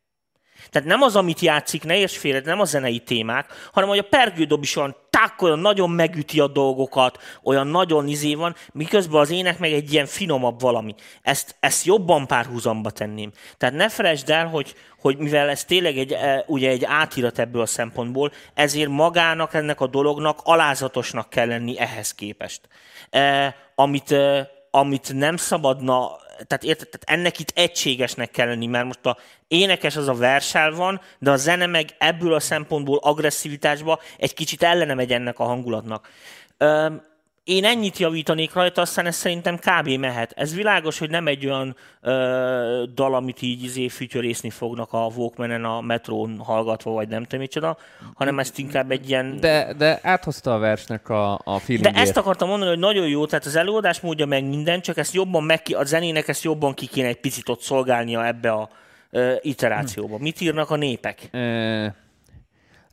Tehát nem az, amit játszik, ne érts félre, nem a zenei témák, hanem hogy a pergődob is olyan tak, olyan nagyon megüti a dolgokat, olyan nagyon izé van, miközben az ének meg egy ilyen finomabb valami. Ezt, ezt jobban párhuzamba tenném. Tehát ne felejtsd el, hogy, hogy mivel ez tényleg egy, e, ugye egy átirat ebből a szempontból, ezért magának, ennek a dolognak alázatosnak kell lenni ehhez képest. E, amit, e, amit nem szabadna tehát érted, tehát ennek itt egységesnek kell lenni, mert most a énekes az a versel van, de a zene meg ebből a szempontból agresszivitásba egy kicsit ellene megy ennek a hangulatnak. Öm, én ennyit javítanék rajta, aztán ez szerintem kb. mehet. Ez világos, hogy nem egy olyan ö, dal, amit így izé fütyörészni fognak a Walkmanen a metrón hallgatva, vagy nem tudom micsoda, hanem ezt inkább egy ilyen... De, de áthozta a versnek a, a De feelingét. ezt akartam mondani, hogy nagyon jó, tehát az előadás módja meg minden, csak ezt jobban meg a zenének ezt jobban ki kéne egy picit ott szolgálnia ebbe a ö, iterációba. Mit írnak a népek? Ö,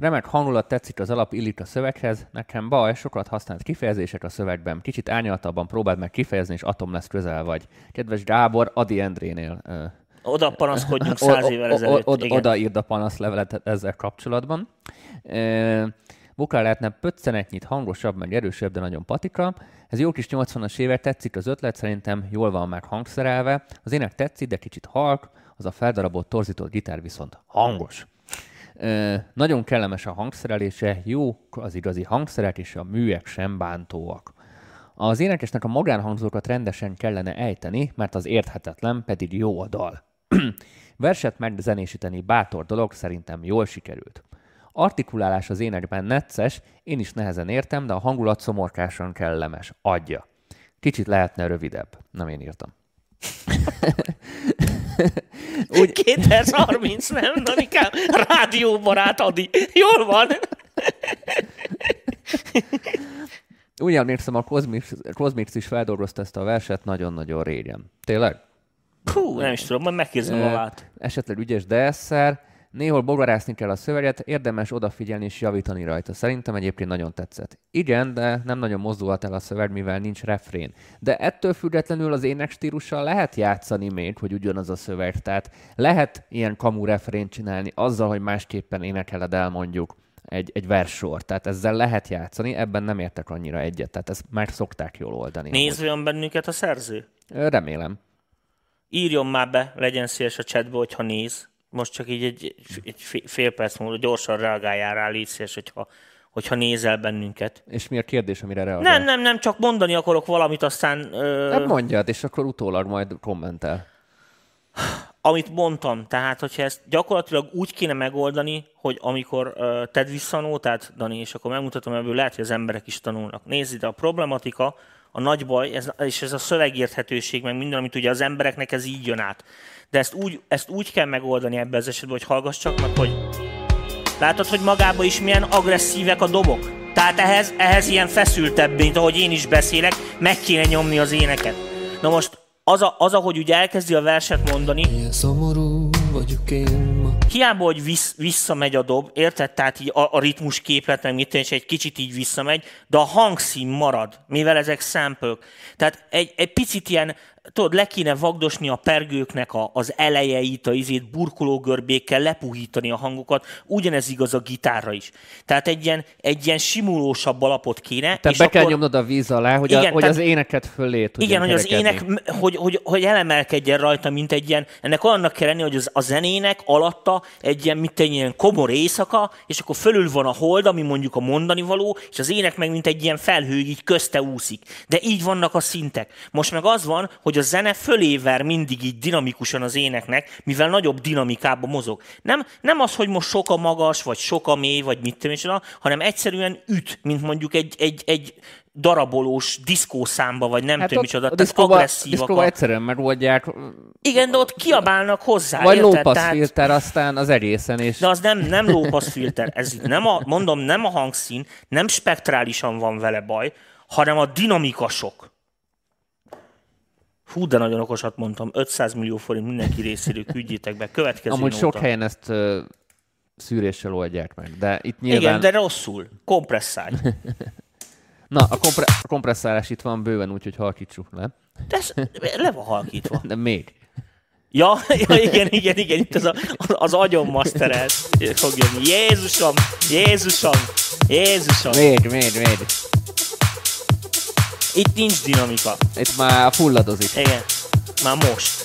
remek hangulat tetszik az alap illik a szöveghez. Nekem baj, sokat használt kifejezések a szövegben. Kicsit árnyaltabban próbáld meg kifejezni, és atom lesz közel vagy. Kedves Gábor, Adi Endrénél. Oda panaszkodjunk száz évvel ezelőtt. o- Igen. Oda írd a panaszlevelet ezzel kapcsolatban. Vokál lehetne pöccenetnyit hangosabb, meg erősebb, de nagyon patika. Ez jó kis 80-as évek, tetszik az ötlet, szerintem jól van meg hangszerelve. Az ének tetszik, de kicsit halk, az a feldarabolt, torzított gitár viszont hangos. Nagyon kellemes a hangszerelése, jó az igazi hangszerek, és a műek sem bántóak. Az énekesnek a magánhangzókat rendesen kellene ejteni, mert az érthetetlen pedig jó a dal. Verset megzenésíteni bátor dolog, szerintem jól sikerült. Artikulálás az énekben necces, én is nehezen értem, de a hangulat szomorkásan kellemes. Adja. Kicsit lehetne rövidebb. Nem én írtam. Úgy... 2030, nem, Danikám? Rádióbarát Adi. Jól van. Úgy emlékszem, a Cosmix, Cosmix is feldolgozta ezt a verset nagyon-nagyon régen. Tényleg? Hú, nem is tudom, majd megkérdezem a lát. esetleg ügyes DS-szer. Néhol bogarászni kell a szöveget, érdemes odafigyelni és javítani rajta. Szerintem egyébként nagyon tetszett. Igen, de nem nagyon mozdulhat el a szöveg, mivel nincs refrén. De ettől függetlenül az ének stílussal lehet játszani még, hogy ugyanaz a szöveg. Tehát lehet ilyen kamu refrént csinálni azzal, hogy másképpen énekeled el mondjuk egy, egy verssort. Tehát ezzel lehet játszani, ebben nem értek annyira egyet. Tehát ezt már szokták jól oldani. Nézve bennünket a szerző? Remélem. Írjon már be, legyen szíves a chatbe, hogyha néz. Most csak így egy, egy fé- fél perc múlva gyorsan reagáljál rá, légy szíves, hogyha, hogyha nézel bennünket. És mi a kérdés, amire reagál? Nem, nem, nem, csak mondani akarok valamit, aztán... Ö, Nem mondjad, és akkor utólag majd kommentel. amit mondtam, tehát hogyha ezt gyakorlatilag úgy kéne megoldani, hogy amikor uh, tedd vissza a nótát, Dani, és akkor megmutatom, ebből lehet, hogy az emberek is tanulnak. Nézd ide, a problematika, a nagy baj, ez, és ez a szövegérthetőség, meg minden, amit ugye az embereknek ez így jön át. De ezt úgy, ezt úgy kell megoldani ebben az esetben, hogy hallgass csak meg, hogy látod, hogy magában is milyen agresszívek a dobok? Tehát ehhez, ehhez ilyen feszültebb, mint ahogy én is beszélek, meg kéne nyomni az éneket. Na most az, a, az ahogy úgy elkezdi a verset mondani, Milyen szomorú vagyok én hiába, hogy vissz, visszamegy a dob, érted? Tehát így a, a ritmus képlet, meg mit és egy kicsit így visszamegy, de a hangszín marad, mivel ezek sample Tehát egy, egy picit ilyen, tudod, le kéne vagdosni a pergőknek a, az elejeit, a izét, burkológörbékkel lepuhítani a hangokat, ugyanez igaz a gitárra is. Tehát egy ilyen, egy ilyen simulósabb alapot kéne. Tehát be kell nyomnod a víz alá, hogy, Igen, a, hogy tehát- az éneket fölé tudjon Igen, hogy az kerekedni. ének, hogy, hogy, hogy elemelkedjen rajta, mint egy ilyen, ennek olyannak kell lenni, hogy az, a zenének alatta egy ilyen, mint egy ilyen komor éjszaka, és akkor fölül van a hold, ami mondjuk a mondani való, és az ének meg mint egy ilyen felhő, így közte úszik. De így vannak a szintek. Most meg az van, hogy a zene föléver mindig így dinamikusan az éneknek, mivel nagyobb dinamikában mozog. Nem, nem az, hogy most sok a magas, vagy sok a mély, vagy mit tudom, hanem egyszerűen üt, mint mondjuk egy, egy, egy darabolós diszkószámba, vagy nem Hát tudom micsoda. a diszkóba, agresszívak. diszkóba a- egyszerűen megoldják, Igen, de ott kiabálnak hozzá, vagy lópasz Tehát- filter, aztán az egészen, és de az nem, nem lópasz filter, ez nem a, mondom, nem a hangszín, nem spektrálisan van vele baj, hanem a dinamika sok. Hú, de nagyon okosat mondtam, 500 millió forint mindenki részéről küldjétek be. Következő amúgy sok nóta. helyen ezt ö, szűréssel oldják meg. De itt nyilván... Igen, de rosszul. Kompresszálj. Na, a, kompre- a kompresszálás itt van bőven, úgyhogy halkítsuk le. De ez le van halkítva. De még. Ja, ja igen, igen, igen, itt az, a, az agyon masterel fog jönni. Jézusom, Jézusom, Jézusom. Még, még, még. Itt nincs dinamika. Itt már fulladozik. Igen, már most.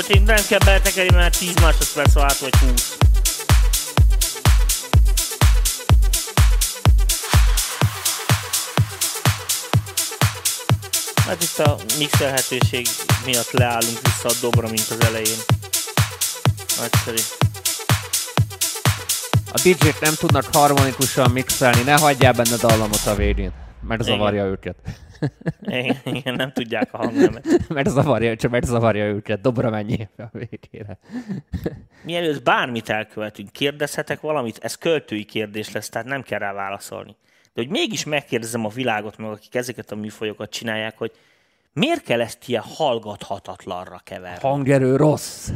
Történik, nem kell beletekerni, mert 10 másodperc alatt vagy 20. Hát itt a mixelhetőség miatt leállunk vissza a dobra, mint az elején. Nagyszerű. A DJ-k nem tudnak harmonikusan mixelni, ne hagyjál benne dallamot a végén, mert Igen. zavarja őket. Igen, nem tudják a hangnemet. mert zavarja, csak mert zavarja őket, dobra mennyi a végére. Mielőtt bármit elkövetünk, kérdezhetek valamit? Ez költői kérdés lesz, tehát nem kell rá válaszolni. De hogy mégis megkérdezem a világot, meg akik ezeket a műfajokat csinálják, hogy miért kell ezt ilyen hallgathatatlanra keverni? Hangerő rossz.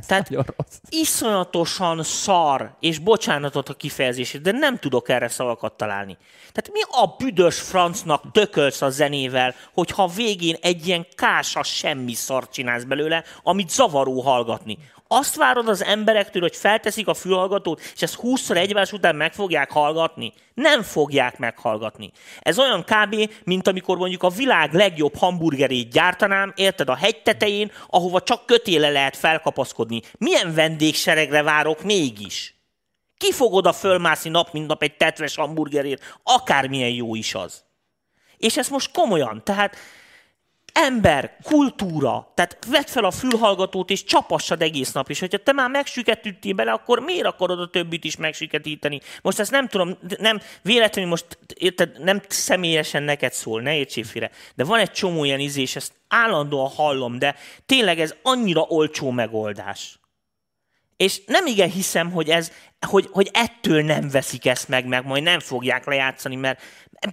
Ez Tehát- rossz. iszonyatosan szar, és bocsánatot a kifejezését, de nem tudok erre szavakat találni. Tehát mi a büdös francnak tökölsz a zenével, hogyha végén egy ilyen kása semmi szart csinálsz belőle, amit zavaró hallgatni. Azt várod az emberektől, hogy felteszik a fülhallgatót, és ezt 20 egymás után meg fogják hallgatni? Nem fogják meghallgatni. Ez olyan kb. mint amikor mondjuk a világ legjobb hamburgerét gyártanám, érted, a hegy tetején, ahova csak kötéle lehet felkapaszkodni. Milyen vendégseregre várok mégis? Ki fog oda fölmászni nap, mint nap egy tetves hamburgerért, akármilyen jó is az? És ezt most komolyan, tehát ember, kultúra, tehát vedd fel a fülhallgatót és csapassad egész nap, és hogyha te már megsüketültél bele, akkor miért akarod a többit is megsüketíteni? Most ezt nem tudom, nem, véletlenül most érted, nem személyesen neked szól, ne értsél félre, de van egy csomó ilyen izés, ezt állandóan hallom, de tényleg ez annyira olcsó megoldás. És nem igen hiszem, hogy, ez, hogy, hogy ettől nem veszik ezt meg, meg majd nem fogják lejátszani, mert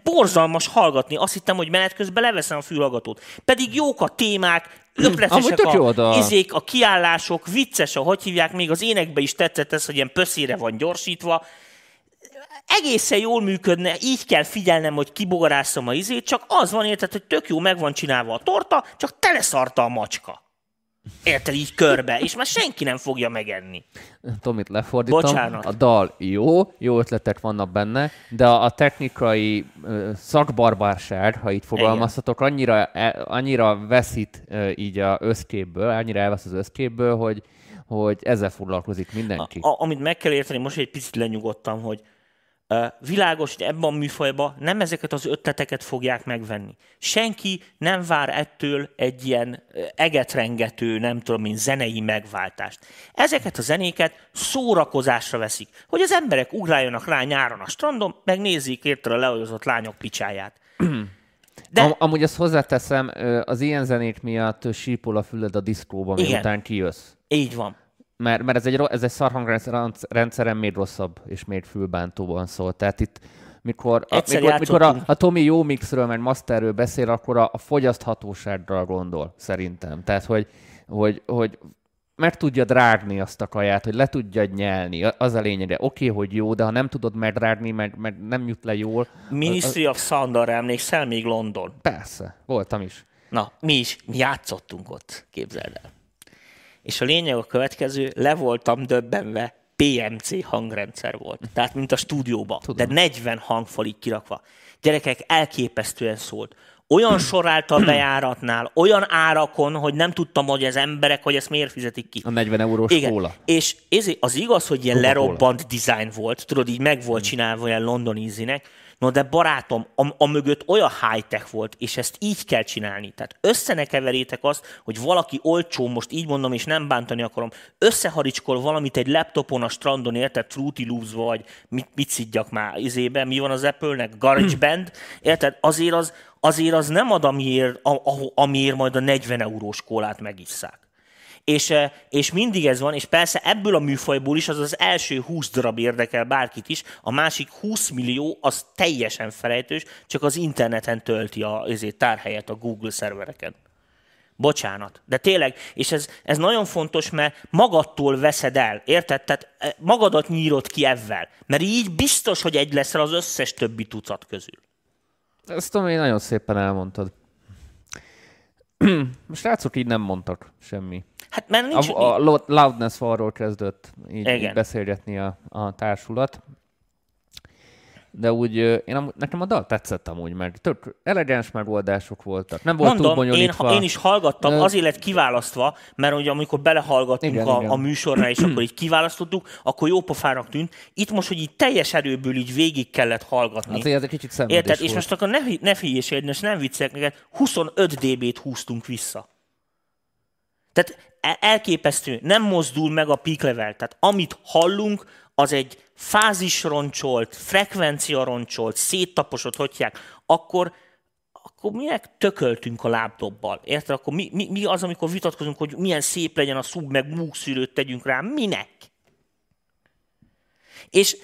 borzalmas hallgatni. Azt hittem, hogy menet közben leveszem a fülhallgatót. Pedig jók a témák, ötletesek a, oda. izék, a kiállások, vicces, a hogy hívják, még az énekbe is tetszett ez, hogy ilyen pöszére van gyorsítva. Egészen jól működne, így kell figyelnem, hogy kibogarászom a izét, csak az van érted, hogy tök jó meg van csinálva a torta, csak teleszarta a macska. Érted így körbe, és már senki nem fogja megenni. Tomit lefordítom. Bocsánat. A dal jó, jó ötletek vannak benne, de a technikai szakbarbárság, ha így fogalmazhatok, annyira, e- annyira veszít így a összképből, annyira elvesz az összképből, hogy, hogy ezzel foglalkozik mindenki. A, amit meg kell érteni, most egy picit lenyugodtam, hogy világos, hogy ebben a műfajban nem ezeket az ötleteket fogják megvenni. Senki nem vár ettől egy ilyen egetrengető, nem tudom én, zenei megváltást. Ezeket a zenéket szórakozásra veszik, hogy az emberek ugráljanak rá nyáron a strandon, megnézzék érted a leolyozott lányok picsáját. De... Am- amúgy azt hozzáteszem, az ilyen zenék miatt sípol a füled a diszkóba, Igen. miután kijössz. Így van. Mert, mert ez egy, ez egy szarhangrendszeren még rosszabb és még fülbántóban szól. Tehát itt mikor, a, Egyszer mikor, mikor a, a Tomi jó mixről, meg masterről beszél, akkor a, a fogyaszthatóságra gondol, szerintem. Tehát, hogy, hogy, hogy meg tudja drágni azt a kaját, hogy le tudja nyelni. A- Az a lényege. Oké, okay, hogy jó, de ha nem tudod megdrágni, meg, meg nem jut le jól, Ministry of Sound-ra emlékszel, még London. persze, voltam is. Na, mi is, mi játszottunk ott, képzeld el. És a lényeg a következő, le voltam döbbenve, PMC hangrendszer volt. Tehát, mint a stúdióban. Tudom. De 40 hangfal így kirakva. Gyerekek, elképesztően szólt. Olyan sor állt a bejáratnál, olyan árakon, hogy nem tudtam, hogy az emberek, hogy ezt miért fizetik ki. A 40 eurós Igen. kóla. És ez, az igaz, hogy ilyen lerobbant design volt, tudod, így meg volt csinálva olyan London ízinek, no de barátom, a, a mögött olyan high-tech volt, és ezt így kell csinálni. Tehát össze ne keverjétek azt, hogy valaki olcsó, most így mondom, és nem bántani akarom, összeharicskol valamit egy laptopon a strandon, érted, Fruity loops vagy mit, mit szidjak már izébe, mi van az Apple-nek, GarageBand, érted, azért az, azért az nem ad, amiért, a, a, amiért majd a 40 eurós kólát megisszák. És, és mindig ez van, és persze ebből a műfajból is az az első 20 darab érdekel bárkit is, a másik 20 millió az teljesen felejtős, csak az interneten tölti a ezért tárhelyet a Google szervereken. Bocsánat. De tényleg, és ez, ez nagyon fontos, mert magadtól veszed el, érted? Tehát eh, magadat nyírod ki ezzel. Mert így biztos, hogy egy leszel az összes többi tucat közül. Ezt tudom, én nagyon szépen elmondtad. Srácok így nem mondtak semmi. Hát mert nincs... A, a lo- loudness arról kezdett így, Igen. így beszélgetni a, a társulat. De úgy én amúgy, nekem a dal tetszett amúgy, mert tök elegáns megoldások voltak. Nem volt túl Mondom, én, bonyolítva. én is hallgattam, azért lett kiválasztva, mert ugye amikor belehallgattunk Igen, a, igen. a műsorra, és akkor így kiválasztottuk, akkor jó pofának tűnt. Itt most, hogy így teljes erőből így végig kellett hallgatni. Azért ez egy kicsit Érted? És volt. most akkor ne, ne hülyéskedj, most nem viccelek neked, 25 dB-t húztunk vissza. Tehát e- elképesztő, nem mozdul meg a peak level. Tehát amit hallunk, az egy fázisroncsolt, frekvenciaroncsolt, széttaposott, hogyják, akkor akkor minek tököltünk a lábdobbal? Érted? Akkor mi, mi, mi az, amikor vitatkozunk, hogy milyen szép legyen a szub, meg múkszűrőt tegyünk rá? Minek? És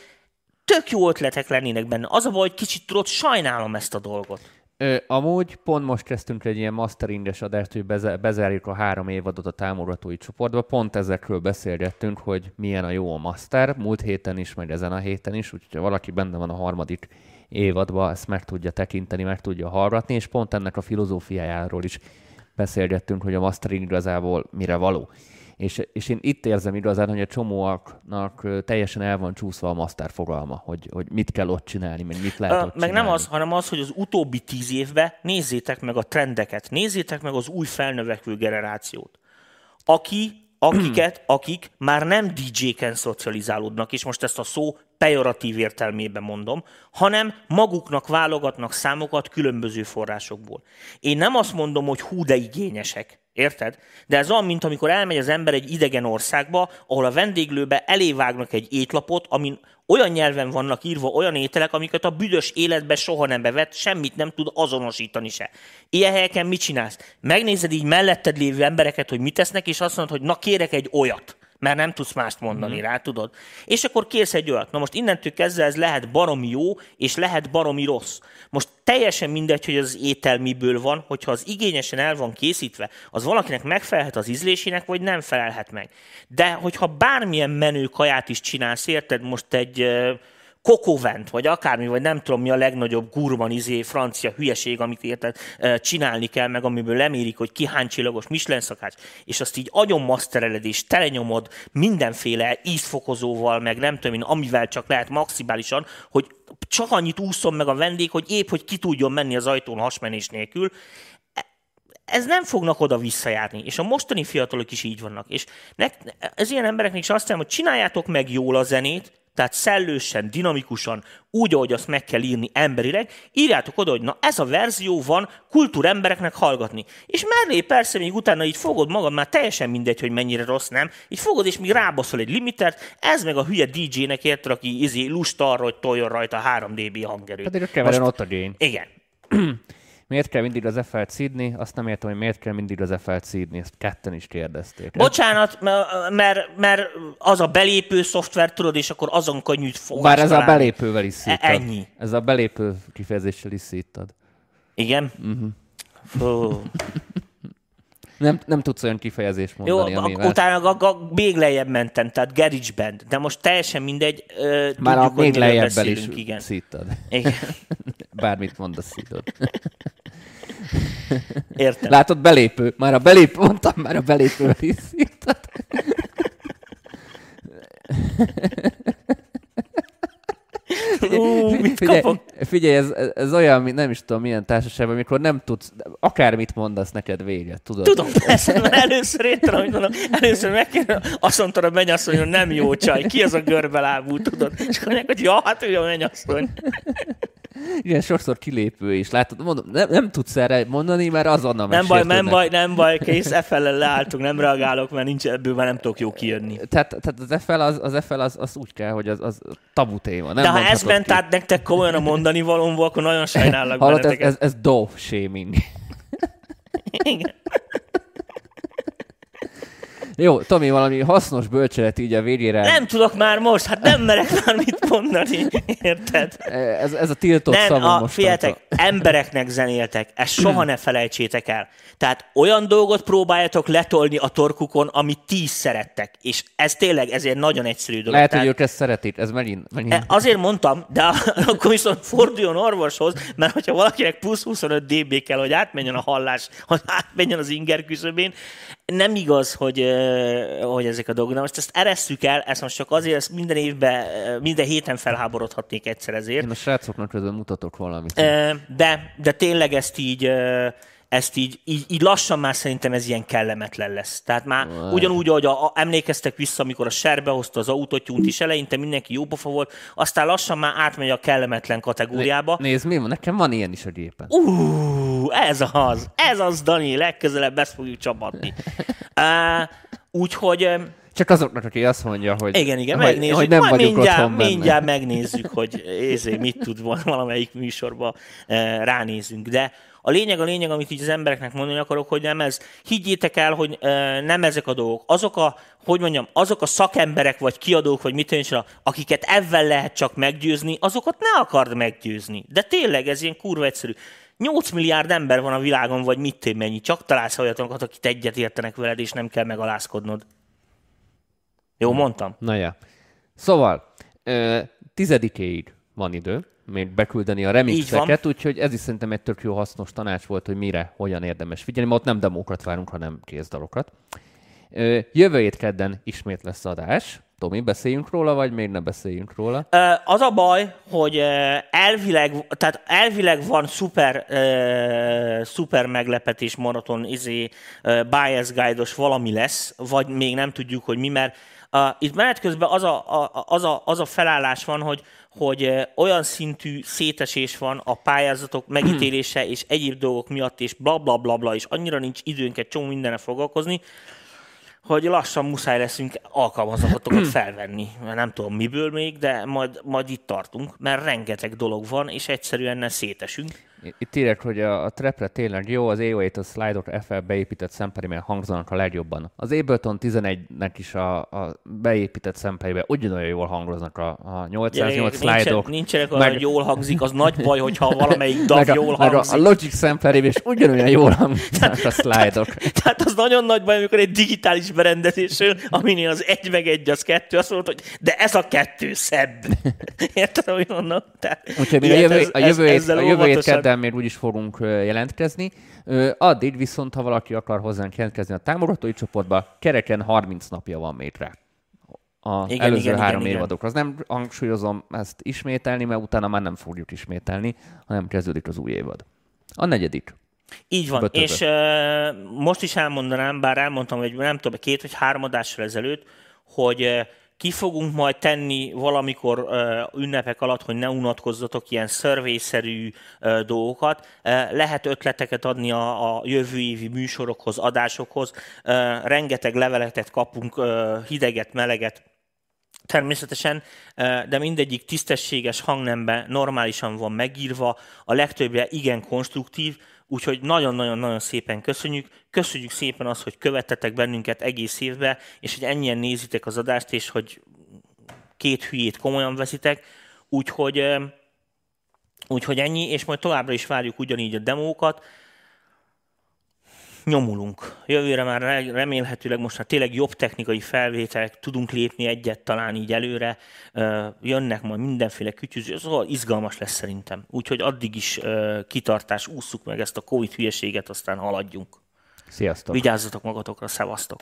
tök jó ötletek lennének benne. Az a baj, hogy kicsit tudod, sajnálom ezt a dolgot. Ö, amúgy pont most kezdtünk egy ilyen masteringes adást, hogy bezárjuk a három évadot a támogatói csoportba. Pont ezekről beszélgettünk, hogy milyen a jó a master. Múlt héten is, meg ezen a héten is, úgyhogy ha valaki benne van a harmadik évadban, ezt meg tudja tekinteni, meg tudja hallgatni, és pont ennek a filozófiájáról is beszélgettünk, hogy a mastering igazából mire való. És, és én itt érzem igazán, hogy a csomóaknak teljesen el van csúszva a master fogalma, hogy, hogy mit kell ott csinálni, meg mit lehet Ö, ott meg csinálni. nem az, hanem az, hogy az utóbbi tíz évben nézzétek meg a trendeket, nézzétek meg az új felnövekvő generációt. Aki, akiket, akik már nem DJ-ken szocializálódnak, és most ezt a szó pejoratív értelmében mondom, hanem maguknak válogatnak számokat különböző forrásokból. Én nem azt mondom, hogy hú, de igényesek. Érted? De ez olyan, mint amikor elmegy az ember egy idegen országba, ahol a vendéglőbe elévágnak egy étlapot, amin olyan nyelven vannak írva olyan ételek, amiket a büdös életbe soha nem bevett, semmit nem tud azonosítani se. Ilyen helyeken mit csinálsz? Megnézed így melletted lévő embereket, hogy mit tesznek, és azt mondod, hogy na kérek egy olyat mert nem tudsz mást mondani mm. rá, tudod? És akkor kérsz egy olyat. Na most innentől kezdve ez lehet baromi jó, és lehet baromi rossz. Most teljesen mindegy, hogy az étel miből van, hogyha az igényesen el van készítve, az valakinek megfelelhet az ízlésének, vagy nem felelhet meg. De hogyha bármilyen menő kaját is csinálsz, érted, most egy kokovent, vagy akármi, vagy nem tudom mi a legnagyobb gurman izé, francia hülyeség, amit érted, csinálni kell, meg amiből lemérik, hogy ki hány csillagos Michelin szakács, és azt így agyon masztereled, és telenyomod mindenféle ízfokozóval, meg nem tudom én, amivel csak lehet maximálisan, hogy csak annyit úszom meg a vendég, hogy épp, hogy ki tudjon menni az ajtón hasmenés nélkül, ez nem fognak oda visszajárni, és a mostani fiatalok is így vannak. És ne, ez ilyen embereknek is azt mondom, hogy csináljátok meg jól a zenét, tehát szellősen, dinamikusan, úgy, ahogy azt meg kell írni emberileg, írjátok oda, hogy na ez a verzió van kultúrembereknek hallgatni. És mellé persze még utána így fogod magad, már teljesen mindegy, hogy mennyire rossz, nem? Így fogod, és még rábaszol egy limitert, ez meg a hülye DJ-nek érted, aki izé lusta arra, hogy toljon rajta 3 dB hangerőt. Pedig keverjen ott a gain. Igen. Miért kell mindig az FL-t szídni? Azt nem értem, hogy miért kell mindig az FL-t szídni. Ezt ketten is kérdezték. Bocsánat, mert, mert az a belépő szoftver, tudod, és akkor azon könnyű fogás Bár ez a találni. belépővel is szíttad. E- ennyi. Ez a belépő kifejezéssel is szíttad. Igen? Mhm. Uh-huh. Nem, nem tudsz olyan kifejezést Jó, mondani, ak- amivel... utána a, a, még lejjebb mentem, tehát Garage Band, de most teljesen mindegy, ö, Már a tudjuk, hogy még lejjebbel is igen. szíttad. igen. Bármit mondasz, szítod. Értem. Látod, belépő. Már a belépő, mondtam, már a belépővel is szíttad. Ú, mit Figyelj, kapok? figyelj ez, ez, olyan, nem is tudom milyen társaságban, amikor nem tudsz, akármit mondasz, neked vége, tudod? Tudom, persze, mert először értem, amit mondom, először megkérdem, azt mondta a mennyasszony, hogy nem jó csaj, ki az a görbelábú, tudod? És akkor mondják, hogy ja, hát ő a mennyasszony. Igen, sokszor kilépő is. Látod, mondom, nem, nem tudsz erre mondani, mert azonnal Nem baj, nem baj, nem baj, kész, e felel leálltunk, nem reagálok, mert nincs ebből, már nem tudok jó kijönni. Tehát, tehát az FL az, az, FL az, az úgy kell, hogy az, az tabu téma. Nem De ha ez ment ki. át nektek komolyan a mondani valómból, akkor nagyon sajnálok Hallod, ez, ez, ez dove shaming. Igen. Jó, Tomi, valami hasznos bölcselet így a végére. Nem tudok már most, hát nem merek már mit mondani, érted? Ez, ez a tiltott Nem, szavunk a, most. figyeljetek, embereknek zenéltek, ezt soha ne felejtsétek el. Tehát olyan dolgot próbáljatok letolni a torkukon, amit ti is szerettek. És ez tényleg, ez egy nagyon egyszerű dolog. Lehet, Tehát- hogy ők ezt szeretik, ez megint, megint. E, Azért mondtam, de akkor viszont forduljon orvoshoz, mert hogyha valakinek plusz 25 dB kell, hogy átmenjen a hallás, hogy átmenjen az inger küszöbén, nem igaz, hogy, hogy ezek a dolgok. Na most ezt eresszük el, ezt most csak azért, ezt minden évben, minden héten felháborodhatnék egyszer ezért. Én a srácoknak közben mutatok valamit. De, de tényleg ezt így, ezt így, így, így lassan már szerintem ez ilyen kellemetlen lesz. Tehát már ugyanúgy, ahogy a, a, emlékeztek vissza, amikor a serbe hozta az autotyúnt is, eleinte mindenki jópofa volt, aztán lassan már átmegy a kellemetlen kategóriába. Nézd, mi van? Nekem van ilyen is a gépen. Uh, ez az, ez az, Dani, legközelebb ezt fogjuk csapatni. Uh, úgyhogy, Csak azoknak, aki azt mondja, hogy, igen, igen, hogy, megnézzük. hogy nem Majd vagyunk mindjárt, otthon benne. mindjárt megnézzük, hogy ézé, mit tud val- valamelyik műsorba eh, ránézünk. De a lényeg, a lényeg, amit így az embereknek mondani akarok, hogy nem ez. Higgyétek el, hogy eh, nem ezek a dolgok. Azok a, hogy mondjam, azok a szakemberek, vagy kiadók, vagy mit tudom, akiket ebben lehet csak meggyőzni, azokat ne akard meggyőzni. De tényleg, ez ilyen kurva egyszerű. 8 milliárd ember van a világon, vagy mit tudom mennyi, csak találsz olyatokat, akit egyet értenek veled, és nem kell megalázkodnod. Jó, mondtam? Na ja. Szóval, ö, tizedikéig van idő, még beküldeni a remixeket, úgyhogy ez is szerintem egy tök jó hasznos tanács volt, hogy mire, hogyan érdemes figyelni. Ma ott nem demókat várunk, hanem kézdalokat. Jövő hét kedden ismét lesz adás. Tomi, beszéljünk róla, vagy még ne beszéljünk róla? Az a baj, hogy elvileg, tehát elvileg van szuper, szuper meglepetés maraton, izé, bias guide-os valami lesz, vagy még nem tudjuk, hogy mi, mert itt menet közben az a, a, az, a, az a felállás van, hogy, hogy olyan szintű szétesés van a pályázatok megítélése és egyéb dolgok miatt, és bla bla bla bla, és annyira nincs időnk egy csomó mindenre foglalkozni, hogy lassan muszáj leszünk alkalmazottakat felvenni. Mert Nem tudom miből még, de majd, majd itt tartunk, mert rengeteg dolog van, és egyszerűen ne szétesünk. Itt írják, hogy a, a trapre tényleg jó, az AOA-t a slide FL beépített szemperiben hangzanak a legjobban. Az Ableton 11-nek is a, a beépített szemperiben ugyanolyan jól hangoznak a, a 808 Nincsen, slide-ok. nincsenek olyan, meg- hogy jól hangzik, az nagy baj, hogyha valamelyik DAV meg a, jól meg a, a hangzik. Logic szemperiben is ugyanolyan jól hangzanak a slide-ok. Tehát az nagyon nagy baj, amikor egy digitális berendezésről, aminél az egy meg egy, az kettő, azt mondod, hogy de ez a kettő szebb. Érted, amit mondom? Tehát, Úgyhogy a jövő, ez- a jövő, ez- hét, ezzel a jövő kedden még úgyis fogunk jelentkezni. Addig viszont, ha valaki akar hozzánk jelentkezni a támogatói csoportba, kereken 30 napja van még rá. A Igen, előző igen, három igen. évadokra. Az nem hangsúlyozom ezt ismételni, mert utána már nem fogjuk ismételni, hanem kezdődik az új évad. A negyedik. Így van, Bötöbö. és uh, most is elmondanám, bár elmondtam, hogy nem tudom, két vagy három adással ezelőtt, hogy uh, ki fogunk majd tenni valamikor ünnepek alatt, hogy ne unatkozzatok ilyen survey-szerű uh, dolgokat. Lehet ötleteket adni a, a jövő évi műsorokhoz, adásokhoz. Rengeteg leveletet kapunk, hideget, meleget, Természetesen, de mindegyik tisztességes hangnemben normálisan van megírva, a legtöbbje igen konstruktív, úgyhogy nagyon-nagyon-nagyon szépen köszönjük. Köszönjük szépen azt, hogy követtetek bennünket egész évben, és hogy ennyien nézitek az adást, és hogy két hülyét komolyan veszitek. Úgyhogy, úgyhogy ennyi, és majd továbbra is várjuk ugyanígy a demókat nyomulunk. Jövőre már re- remélhetőleg most már tényleg jobb technikai felvételek, tudunk lépni egyet talán így előre, jönnek majd mindenféle kütyüző, szóval izgalmas lesz szerintem. Úgyhogy addig is kitartás, ússzuk meg ezt a Covid hülyeséget, aztán haladjunk. Sziasztok! Vigyázzatok magatokra, szevasztok!